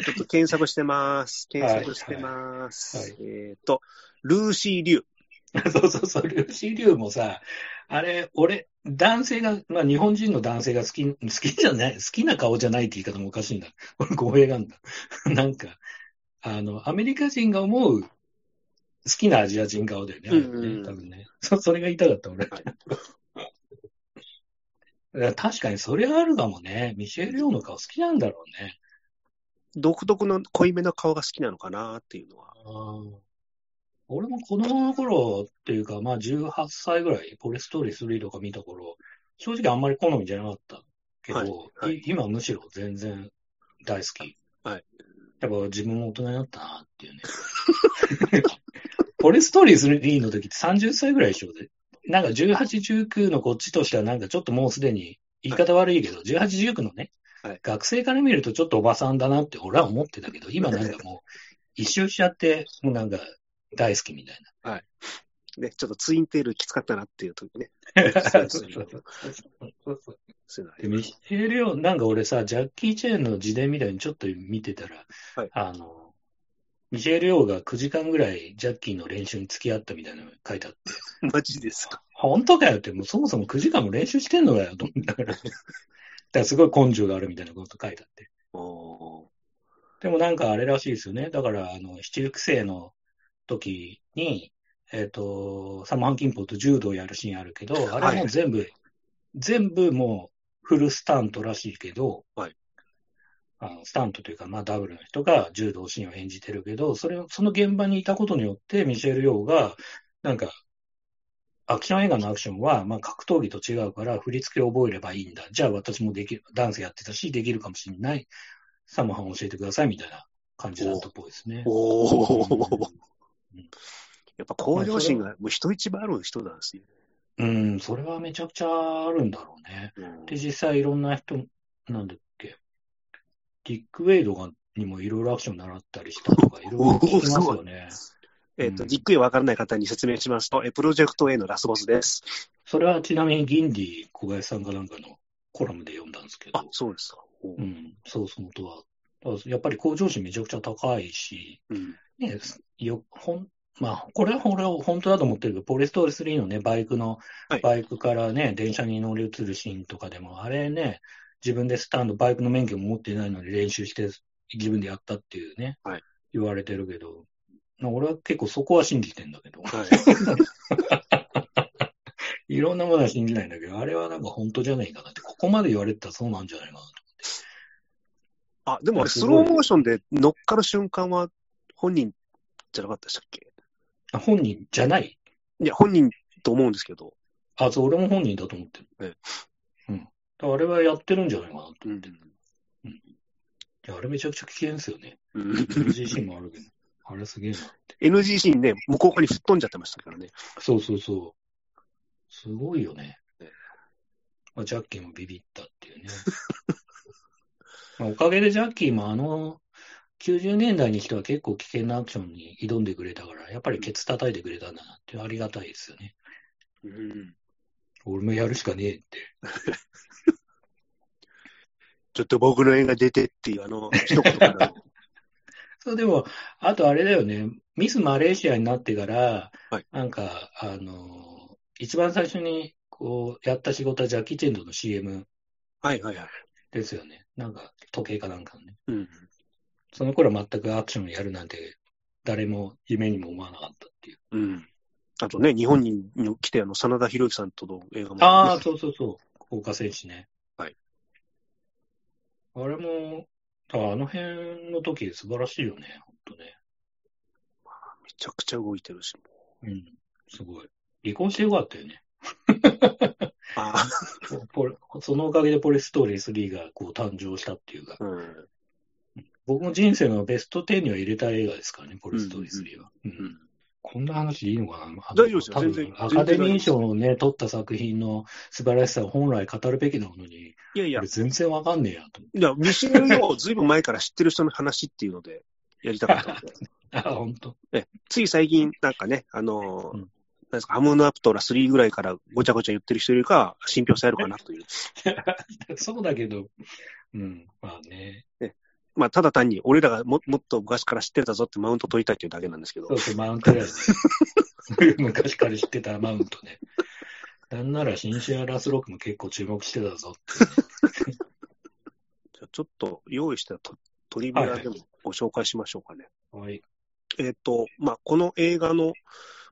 ちょっと検索してます。検索してます。はいはえーっと、ルーシー・リュウ。そうそうそう、ルーシー・リュウもさ、あれ、俺、男性が、まあ日本人の男性が好き、好きじゃない、好きな顔じゃないって言い方もおかしいんだ。俺、語弊があんだ。なんか、あの、アメリカ人が思う好きなアジア人顔だよね、うんうん多分ね。そ、それが言いたかった、俺。はい確かにそれはあるかもね。ミシェル・ヨーの顔好きなんだろうね。独特の濃いめの顔が好きなのかなっていうのは。あー俺も子供の頃っていうか、まあ18歳ぐらい、ポレストーリー3とか見た頃、正直あんまり好みじゃなかったけど、はいはい。い今むしろ全然大好き。はい。やっぱ自分も大人になったなっていうね。ポレストーリー3の時って30歳ぐらいでしょなんか18、19のこっちとしてはなんかちょっともうすでに言い方悪いけど、はい、18、19のね、はい、学生から見るとちょっとおばさんだなって俺は思ってたけど、今なんかもう一周しちゃって、もうなんか大好きみたいな。はい。ね、ちょっとツインテールきつかったなっていう時ね。そうそうそう。で、ミシェル・ヨなんか俺さ、ジャッキー・チェーンの自伝みたいにちょっと見てたら、はい、あの、ミシェル・ヨーが9時間ぐらいジャッキーの練習に付き合ったみたいなのが書いてあって。マジですか本当かよ？って、もうそもそも9時間も練習してんのかよ？と思ったから。だからすごい根性があるみたいなこと書いてあって。でもなんかあれらしいですよね。だから、あの、七福生の時に、えっ、ー、と、サムハンキンポと柔道やるシーンあるけど、あれも全部、はい、全部もうフルスタントらしいけど、はい、あのスタントというか、まあ、ダブルの人が柔道シーンを演じてるけど、それその現場にいたことによって、ミシェル・ヨーが、なんか、アクション映画のアクションは、まあ、格闘技と違うから、振り付けを覚えればいいんだ。じゃあ私もできる、ダンスやってたし、できるかもしれない。サモハン教えてくださいみたいな感じだったっぽいですね。おお、うん、やっぱ向上心がもう人一倍ある人なんですよ。うん、それはめちゃくちゃあるんだろうね。うん、で、実際いろんな人、なんだっけ、ディック・ウェイドがにもいろいろアクション習ったりしたとか、いろいろ聞きますよね。えっ、ー、と、ディック・ウェイわからない方に説明しますと、えプロジェクト A のラスボスです。それはちなみにギンディ小林さんかなんかのコラムで読んだんですけど。あ、そうですか。うん、そうそのとは。やっぱり向上心めちゃくちゃ高いし、うん、ね、よほんまあ、これは俺は本当だと思ってるけど、ポレストール3のね、バイクの、バイクからね、電車に乗り移るシーンとかでも、あれね、自分でスタンド、バイクの免許も持ってないのに練習して自分でやったっていうね、はい、言われてるけど、俺は結構そこは信じてんだけど、はい、いろんなものは信じないんだけど、あれはなんか本当じゃないかなって、ここまで言われてたらそうなんじゃないかなとあ、でもスローモーションで乗っかる瞬間は本人じゃなかったでしたっけ？あ本人じゃない？いや、本人と思うんですけど。あ、そう、俺も本人だと思ってる。ええ。うん。あれはやってるんじゃないかなと思ってる。うん。いや、あれめちゃくちゃ危険ですよね。NGC もあるけど。あれすげえなって。NGC にね、向こう側に吹っ飛んじゃってましたからね。そうそうそう。すごいよね。まあ、ジャッキーもビビったっていうね。まあ、おかげでジャッキーもあの90年代にしては結構危険なアクションに挑んでくれたから、やっぱりケツ叩いてくれたんだなってありがたいですよね。うん。俺もやるしかねえって。ちょっと僕の絵が出てっていう、あの、一言から。そう、でも、あとあれだよね、ミスマレーシアになってから、はい、なんか、あの、一番最初に、こう、やった仕事はジャッキー・チェンドの CM。はいはいはい。ですよね。なんか、時計かなんかのね。うん。その頃は全くアクションをやるなんて、誰も夢にも思わなかったっていう。うん。あとね、日本に来て、あの、真田広之さんとの映画も、ね、ああ、そうそうそう。豪華戦士ね。はい。あれも、あの辺の時素晴らしいよね、ほんとね。まあ、めちゃくちゃ動いてるし、もう。うん、すごい。離婚してよかったよね。ああ。そのおかげでポリストーリー3がこう誕生したっていうか。うん。僕も人生のベスト10には入れた映画ですからね、ポリストーリー3は。うん、うんこんな話でいいのかな？大丈夫ですよ、全然。アカデミー賞をね、取った作品の素晴らしさを本来語るべきなのに、いやいや、全然わかんねえやと。いや、ミシェルをずいぶん前から知ってる人の話っていうので、やりたかった。あ、本当。え、つい最近、なんかね、あのー、うんですか、ハムのアプトラ3ぐらいからごちゃごちゃ言ってる人よりか、信憑性あるかなという。そうだけど、うん、まあね。ねまあ、ただ単に俺らがももっと昔から知ってたぞってマウント取りたいっていうだけなんですけど。そうそう、マウントだよね。昔から知ってたマウントね。なんならシンシア・ラスロックも結構注目してたぞって、ね、じゃちょっと用意したトトリビアでもご紹介しましょうかね。はい。えっ、と、まあ、この映画の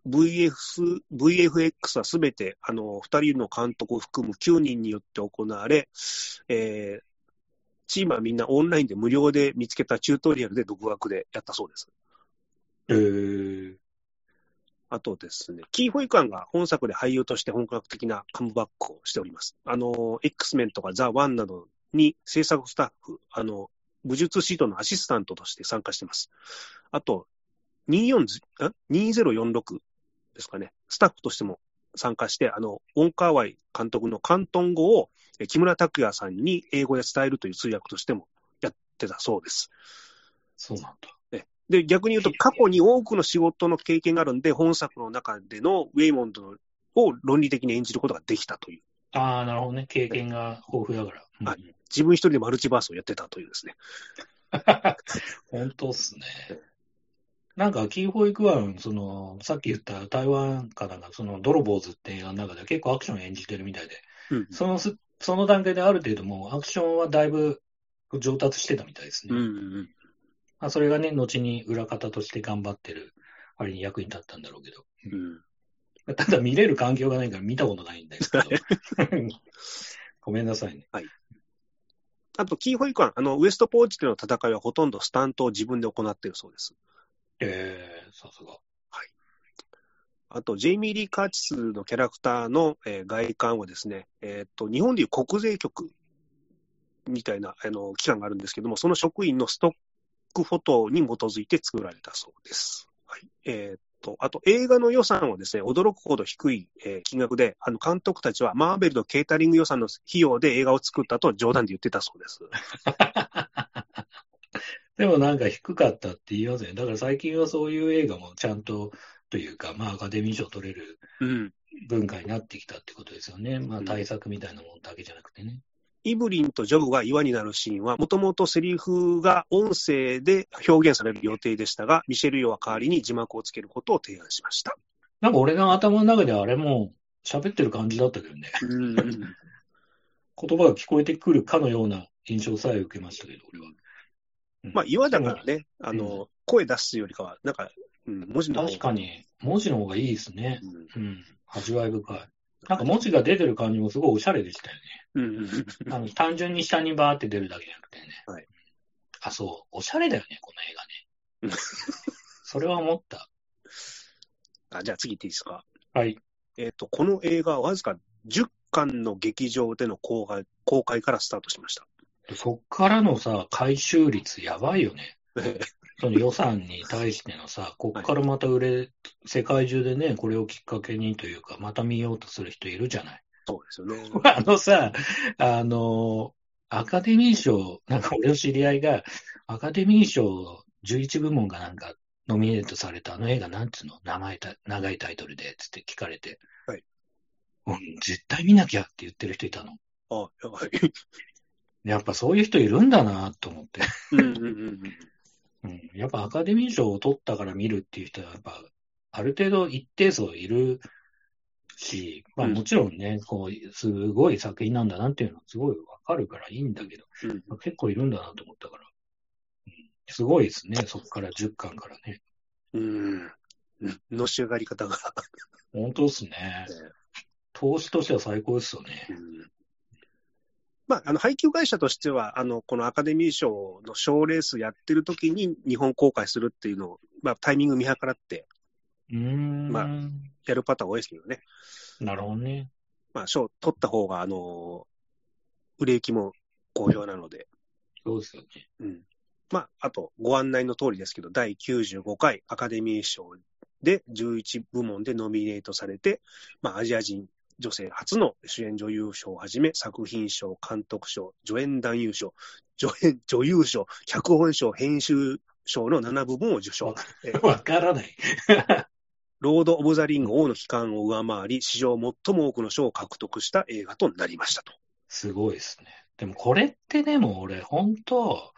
VF VFX はすべて、あの、二人の監督を含む9人によって行われ、えー、チームはみんなオンラインで無料で見つけたチュートリアルで独学でやったそうです。へー。あとですね、キー・ホイカンが本作で俳優として本格的なカムバックをしております。あの、X メンとかザ・ワンなどに制作スタッフ、あの、武術シートのアシスタントとして参加しています。あと、2046ですかね、スタッフとしても参加して、あの、ウォンカーワイ監督の広東語を木村拓哉さんに英語で伝えるという通訳としてもやってたそうです。そうなんだ。で、逆に言うと、過去に多くの仕事の経験があるんで、本作の中でのウェイモンドを論理的に演じることができたという。ああ、なるほどね。経験が豊富だから。はい自分一人でマルチバースをやってたというですね。本当っすね。なんか、キーホイクワン、その、さっき言った台湾かなんか、その、泥棒ズって映画の中では結構アクション演じてるみたいで、うん。そのす、その段階である程度もうアクションはだいぶ上達してたみたいですね。うんうんまあ、それがね、後に裏方として頑張ってる割に役に立ったんだろうけど。うん。うん。ただ見れる環境がないから見たことないんだけど。ごめんなさいね。あと、キーホイクワン、あの、ウエストポーチでの戦いはほとんどスタントを自分で行っているそうです。えー、さすが。あと、ジェイミー・リー・カーチスのキャラクターの、えー外観はですね、えーっと、日本でいう国税局みたいな、あの、機関があるんですけども、その職員のストックフォトに基づいて作られたそうです。はい。えーっと、あと、映画の予算はですね、驚くほど低い、えー金額で、あの、監督たちはマーベルのケータリング予算の費用で映画を作ったと冗談で言ってたそうです。でもなんか低かったって言いますね。だから最近はそういう映画もちゃんと、というか、まあアカデミー賞取れるうん。文化になってきたってことですよね。まあうん対策みたいなものだけじゃなくてね。イブリンとジョブが岩になるシーンは、もともとセリフが音声で表現される予定でしたが、ミシェル・ヨは代わりに字幕をつけることを提案しました。なんか俺の頭の中であれも喋ってる感じだったけどね。うん、言葉が聞こえてくるかのような印象さえ受けましたけど、俺は。うんまあ、岩だからね、あの、声出すよりかは、なんか、うん、文字の方が確か。に、文字の方がいいですね。うんうん。味わい深い。なんか文字が出てる感じもすごいおしゃれでしたよね。うんうんあの、単純に下にバーって出るだけじゃなくてね。はい。あ、そう。おしゃれだよね、この映画ね。それは思った。あじゃあ次行っていいですか？はい。えっ、と、この映画はわずか10巻の劇場での公開公開からスタートしました。そっからのさ、回収率やばいよね。その予算に対してのさ、こっからまた売れ、世界中でね、これをきっかけにというか、また見ようとする人いるじゃない。そうですよね。あのさ、あの、アカデミー賞、なんか俺の知り合いが、アカデミー賞11部門がなんかノミネートされたあの映画なんつうの？名前た、長いタイトルで、つって聞かれて。はい。うん、絶対見なきゃって言ってる人いたの。あ、やばい。やっぱそういう人いるんだなと思って。うんうんうんやっぱアカデミー賞を取ったから見るっていう人は、やっぱ、ある程度一定数いるし、まあうんもちろんね、こう、すごい作品なんだなっていうのはすごいわかるからいいんだけど、うんまあ結構いるんだなと思ったから、うん、すごいですね、そこから10巻からね。うん。のし上がり方が。本当ですね。投資としては最高ですよね。うんまあ、あの配給会社としては、あのこのアカデミー賞の賞レースやってる時に日本公開するっていうのを、まあ、タイミング見計らってうーん。まあやるパターン多いですけどね。なるほどね。まあ、賞取った方が、あの売れ行きも好評なので。そうですよね。うん。まあ、あと、ご案内の通りですけど、第95回アカデミー賞で11部門でノミネートされて、まあ、アジア人女性初の主演女優賞をはじめ、作品賞、監督賞、助演男優賞、助演 女優賞、脚本賞、編集賞の7部門を受賞。えーわからない。ロード・オブ・ザ・リング王の期間を上回り、史上最も多くの賞を獲得した映画となりましたと。すごいですね。でもこれってでも俺、本当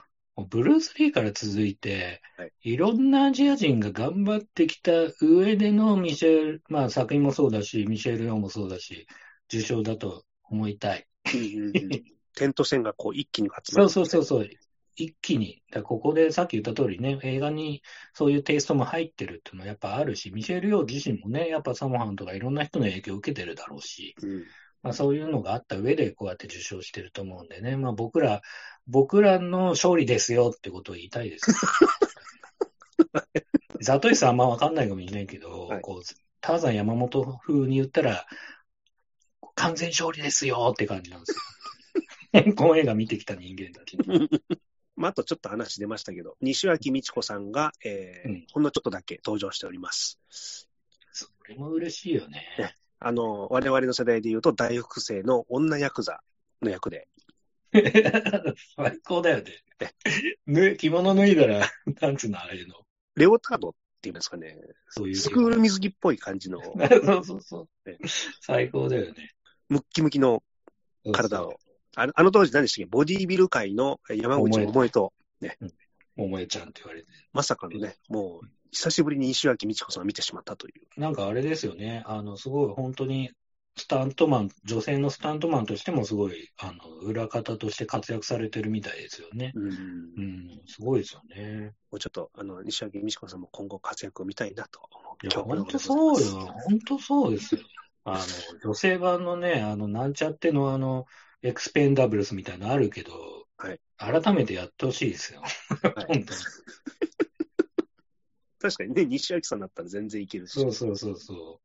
ブルース・リーから続いて、はいい、ろんなアジア人が頑張ってきた上でのミシェル、まあ作品もそうだし、ミシェル・ヨンもそうだし、受賞だと思いたい。うんうんうん テント戦がこう一気に集まる。そうそうそうそう。一気に。ここでさっき言った通りね、映画にそういうテイストも入ってるっていうのはやっぱあるし、ミシェル・ヨー自身もね、やっぱサモハンとかいろんな人の影響を受けてるだろうし、うんまあ、そういうのがあった上でこうやって受賞してると思うんでね、まあ、僕ら、僕らの勝利ですよってことを言いたいです。ザトイさんあんまわかんないかもしれないけど、はいこうターザン山本風に言ったら、完全勝利ですよって感じなんですよ。この映画見てきた人間たちに。まあ、あとちょっと話出ましたけど、西脇美智子さんが、えーうんほんのちょっとだけ登場しております。それも嬉しいよね。あの、我々の世代で言うと、大複製の女ヤクザの役で、最高だよね。ぬ着物脱いだら、なんつうの、ああいうの。レオタードっていうんですかね、そういう。スクール水着っぽい感じの、そうそうそうね。最高だよね。ムッキムキの体を。あのあの当時何でしたっけ？ボディービル界の山口百恵と、桃江ちゃんって言われて。まさかのね、もう、久しぶりに石脇美智子さんを見てしまったという。なんかあれですよね。あの、すごい本当に、スタントマン、女性のスタントマンとしてもすごい、あの、裏方として活躍されてるみたいですよね。うん。うん、すごいですよね。もうちょっと、あの、西脇美智子さんも今後活躍を見たいなと思う。いや、本当そうよ。本当そうですよ。あの、女性版のね、あの、なんちゃってのあの、エクスペンダブルスみたいなのあるけど、はい改めてやってほしいですよ。はい 本当に。確かにね、西脇さんだったら全然いけるし。そうそうそうそ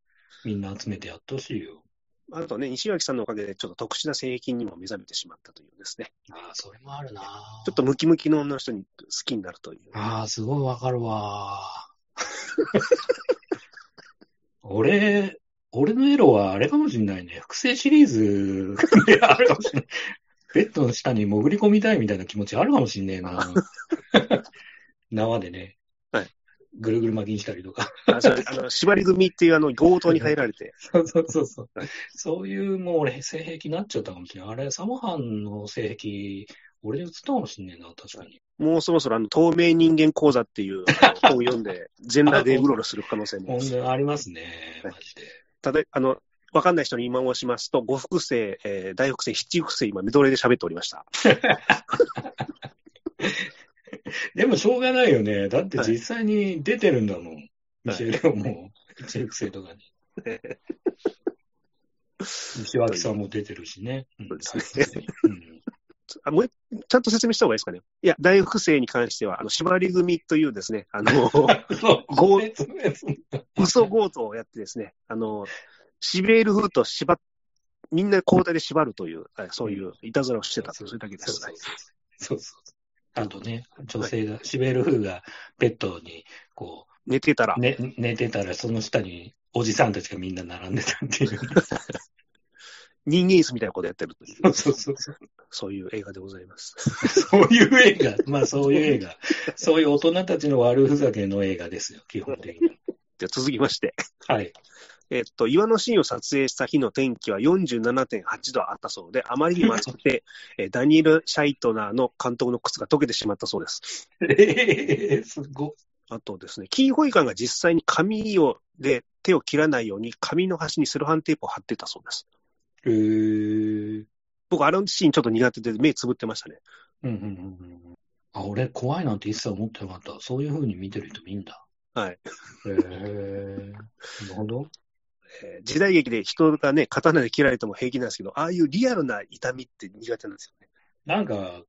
う。みんな集めてやってほしいよ。あとね、西脇さんのおかげで、ちょっと特殊な性癖にも目覚めてしまったというですね。ああ、それもあるなちょっとムキムキの女の人に好きになるという。ああ、すごいわかるわ。俺、俺のエロはあれかもしんないね。複製シリーズであるかもしんない。ベッドの下に潜り込みたいみたいな気持ちあるかもしんねえな。縄でね。はい。ぐるぐる巻きにしたりとか。ああの縛り組っていうあの強盗に入られて、そうそうそうそうはい。そういうもう俺、性癖になっちゃったかもしれない。あれ、サモハンの性癖、俺に映ったかもしんねえな、確かに。もうそろそろあの透明人間講座っていう本を読んで、全裸でうろうろする可能性も本。当にありますね、はいマジで。ただ、あの、わかんない人に今申しますと、五複製、えー大複製、七複製、今、メドレーで喋っておりました。でもしょうがないよね。だって実際に出てるんだもん。ミシェル・レオも、一育生とかに。西脇さんも出てるしね。うん。そうですね。うん。あもうちゃんと説明した方がいいですかね。いや、大複製に関しては、あの、縛り組というですね、あの、そう、ご説明すんだ嘘強盗をやってですね、あの、シベール風と縛っ、みんな交代で縛るという、はいそういういたずらをしてたと、それだけです。そうそう。あとね、女性が、シベル・フーがベッドに、こ寝てたらう、、ね、寝てたら、その下におじさんたちがみんな並んでたっていう。人間椅子みたいなことやってるという、そうそうそう。そういう映画でございます。そういう映画、まあそういう映画、そういう大人たちの悪ふざけの映画ですよ、基本的に。じゃあ続きまして、はい。えっと、岩のシーンを撮影した日の天気は47.8度あったそうで、あまりにも暑くて、えーダニエル・シャイトナーの監督の靴が溶けてしまったそうです。えー、すごっ。あとですね、キーホイ官が実際に紙をで手を切らないように、紙の端にセロハンテープを貼ってたそうです。えー。僕、あのシーンちょっと苦手で目つぶってましたね。うんうんうんうん。あ、俺、怖いなんて一切思ってなかった。そういう風に見てる人もいいんだ。はい。へえー。なるほど。えー時代劇で人がね、刀で切られても平気なんですけど、ああいうリアルな痛みって苦手なんですよね。なんか、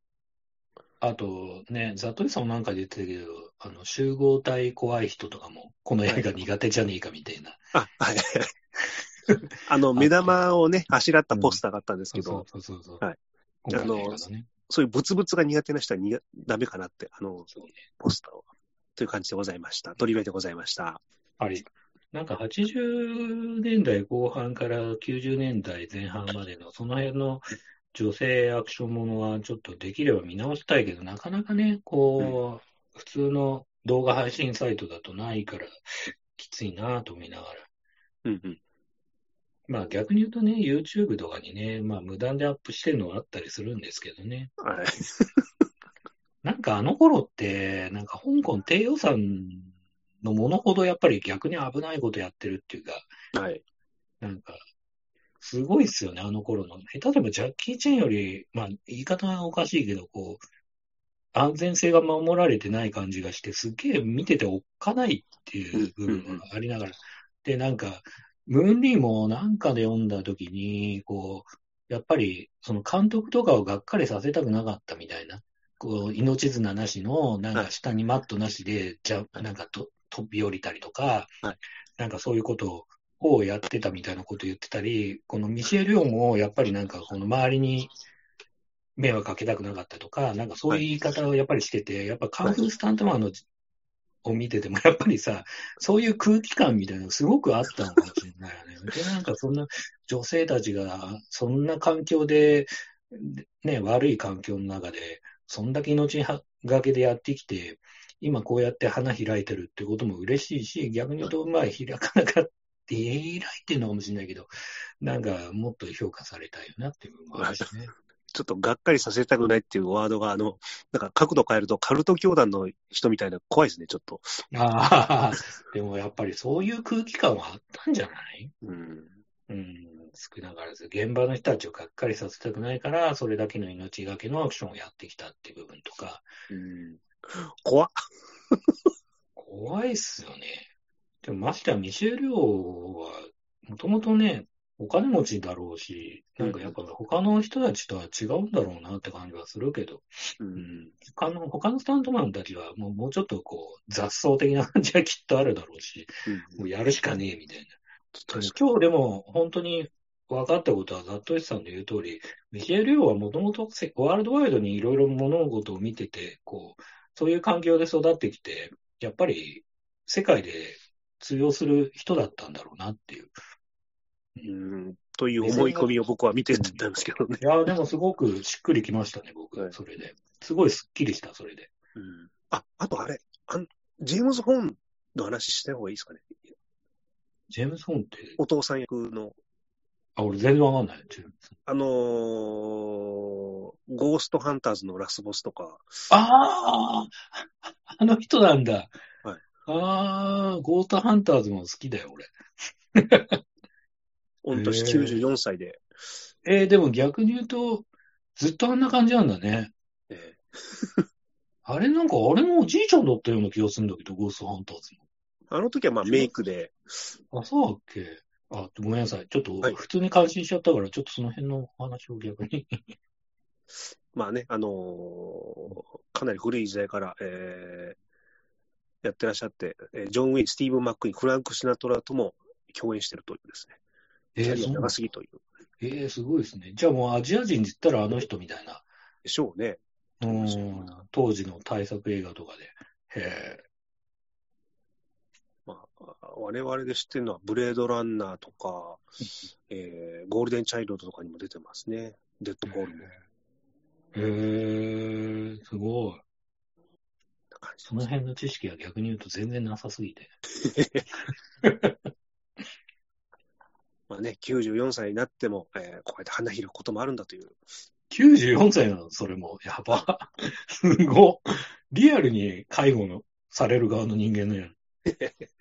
あとね、ザトリさんもなんかで言ってたけど、あの、集合体怖い人とかも、この映画苦手じゃねえかみたいな。あ、はい。あの、目玉をね、あしらったポスターがあったんですけど、そうそうそう。はい。今回の。そういうブツブツが苦手な人はにがダメかなって、あの、ね。ポスターを。という感じでございました。トリベでございました。はい。なんか80年代後半から90年代前半までのその辺の女性アクションものはちょっとできれば見直したいけど、なかなかね、こう、普通の動画配信サイトだとないからきついなと思いながら。うんうん。まあ逆に言うとね、YouTube とかにね、まあ無断でアップしてるのはあったりするんですけどね。はい。なんかあの頃って、なんか香港低予算のものほどやっぱり逆に危ないことやってるっていうか、はい。なんか、すごいっすよね、あの頃の。例えばジャッキー・チェンより、まあ言い方はおかしいけど、こう、安全性が守られてない感じがして、すっげえ見てておっかないっていう部分がありながら。で、なんか、ムーンリーもなんかで読んだ時に、こう、やっぱり、その監督とかをがっかりさせたくなかったみたいな。こう、命綱なしの、なんか下にマットなしで、じゃ、なんかと飛び降りたりとか、はいなんかそういうことをやってたみたいなこと言ってたり、このミシェル・ヨンもやっぱりなんかこの周りに、迷惑かけたくなかったとか、なんかそういう言い方をやっぱりしてて、やっぱカンフースタントマンの、を見てても、やっぱりさ、そういう空気感みたいなのがすごくあったのかもしれないよね。で、なんかそんな女性たちが、そんな環境で、ね、悪い環境の中で、そんだけ命がけでやってきて、今こうやって花開いてるってことも嬉しいし、逆に言うと、まあ開かなかった、開いてるのかもしれないけど、なんかもっと評価されたいよなっていう部分もあるしね。ちょっとがっかりさせたくないっていうワードが、あの、なんか角度変えるとカルト教団の人みたいな怖いですね、ちょっと。ああ、でもやっぱりそういう空気感はあったんじゃない？うん。うん、少なからず、現場の人たちをがっかりさせたくないから、それだけの命がけのアクションをやってきたっていう部分とか。うん、怖っ。怖いっすよね。でもましてはミシェル・オは、もともとね、お金持ちだろうし、なんかやっぱ他の人たちとは違うんだろうなって感じはするけど、うん、他の他のスタントマンたちはもうもうちょっとこう雑草的な感じはきっとあるだろうし、うん、もうやるしかねえみたいな。今日でも本当に分かったことは、ザットイスさんの言う通り、ミシェル・リョウはもともとワールドワイドにいろいろ物事を見てて、こう、そういう環境で育ってきて、やっぱり世界で通用する人だったんだろうなっていう。うんという思い込みを僕は見てたんですけどね。いや、でもすごくしっくりきましたね、僕、はい、それで。すごいすっきりした、それで。うん、あ、あとあれあジェームズ・ホーンの話した方がいいですかね。ジェームズ・ホーンって？お父さん役の。あ、俺全然わかんない。あのー、ゴーストハンターズのラスボスとか。あああの人なんだ。はい。ああ、ゴーストハンターズも好きだよ、俺。御年94歳で。えー、でも逆に言うと、ずっとあんな感じなんだね。えー、あれなんか、あれもおじいちゃんだったような気がするんだけど、ゴーストハンターズも。あの時はまあメイクで。あ、そうだっけ？あ、ごめんなさい。ちょっと普通に感心しちゃったから、はい、ちょっとその辺の話を逆に。まあね、あのー、かなり古い時代から、えー、やってらっしゃって、ジョン・ウェイ、スティーブン・マックイン、フランク・シナトラとも共演してるというですね。えー、キャ長すぎという。えー、すごいですね。じゃあもうアジア人って言ったらあの人みたいな。でしょうね。うん、当時の大作映画とかで。へえ。まあ、我々で知ってるのは、ブレードランナーとか、えー、ゴールデンチャイルドとかにも出てますね。デッドボールも。へえ、すごい。その辺の知識は逆に言うと全然なさすぎて。まあね、94歳になっても、えー、こうやって花開くこともあるんだという。94歳なの？それも。やば。すご。リアルに介護のされる側の人間のやる。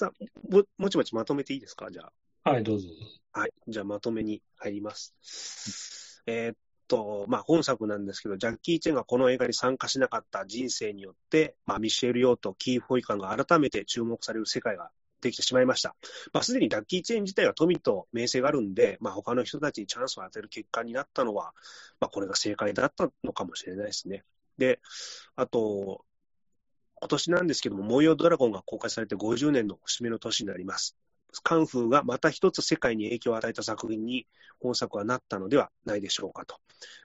さあ、も、もちもちまとめていいですか？じゃあ。はい、どうぞ。はい、じゃあまとめに入ります。えー、っと、まあ本作なんですけど、ジャッキー・チェンがこの映画に参加しなかった人生によって・まあミシェル・ヨーとキー・フォイカンが改めて注目される世界ができてしまいました。まあ、すでにダッキーチェーン自体は富と名声があるんで、まあ、他の人たちにチャンスを与える結果になったのは、まあ、これが正解だったのかもしれないですね。で、あと、今年なんですけども、模様ドラゴンが公開されて50年の節目の年になります。カンフーがまた一つ世界に影響を与えた作品に本作はなったのではないでしょうかと。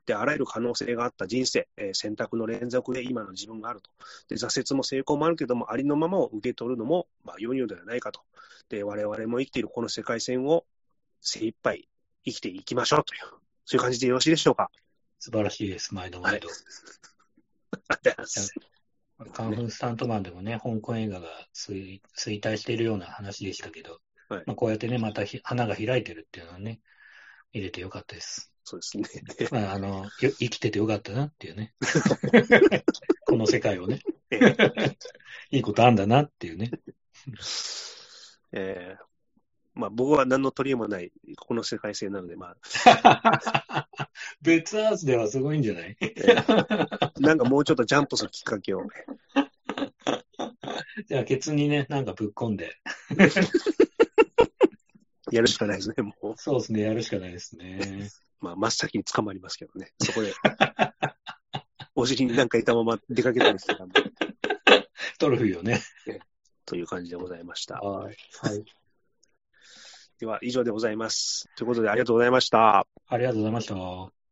で、あらゆる可能性があった人生、えー、選択の連続で今の自分があると。で、挫折も成功もあるけども、ありのままを受け取るのも、まあ、余裕ではないかと。で、我々も生きているこの世界線を精一杯生きていきましょうという、そういう感じでよろしいでしょうか？素晴らしいです、毎度毎度。はい、ありがとうございます。カンフンスタントマンでもね、香港映画が衰退しているような話でしたけど、はい、まあ、こうやってね、また花が開いてるっていうのはね、入れてよかったです。そうですね。まあ、あの、生きててよかったなっていうね。この世界をね。いいことあんだなっていうね。えー、まあ僕は何の取り柄もない、この世界線なので、まあ。別アースではすごいんじゃない、えー、なんかもうちょっとジャンプするきっかけを。じゃあ、ケツにね、なんかぶっ込んで。やるしかないですね、もう。そうですね、やるしかないですね。まあ、真っ先に捕まりますけどね、そこで。お尻になんかいたまま出かけたりしてたんで。トロフィーをね。という感じでございました。はい。はい。では、以上でございます。ということで、ありがとうございました。ありがとうございました。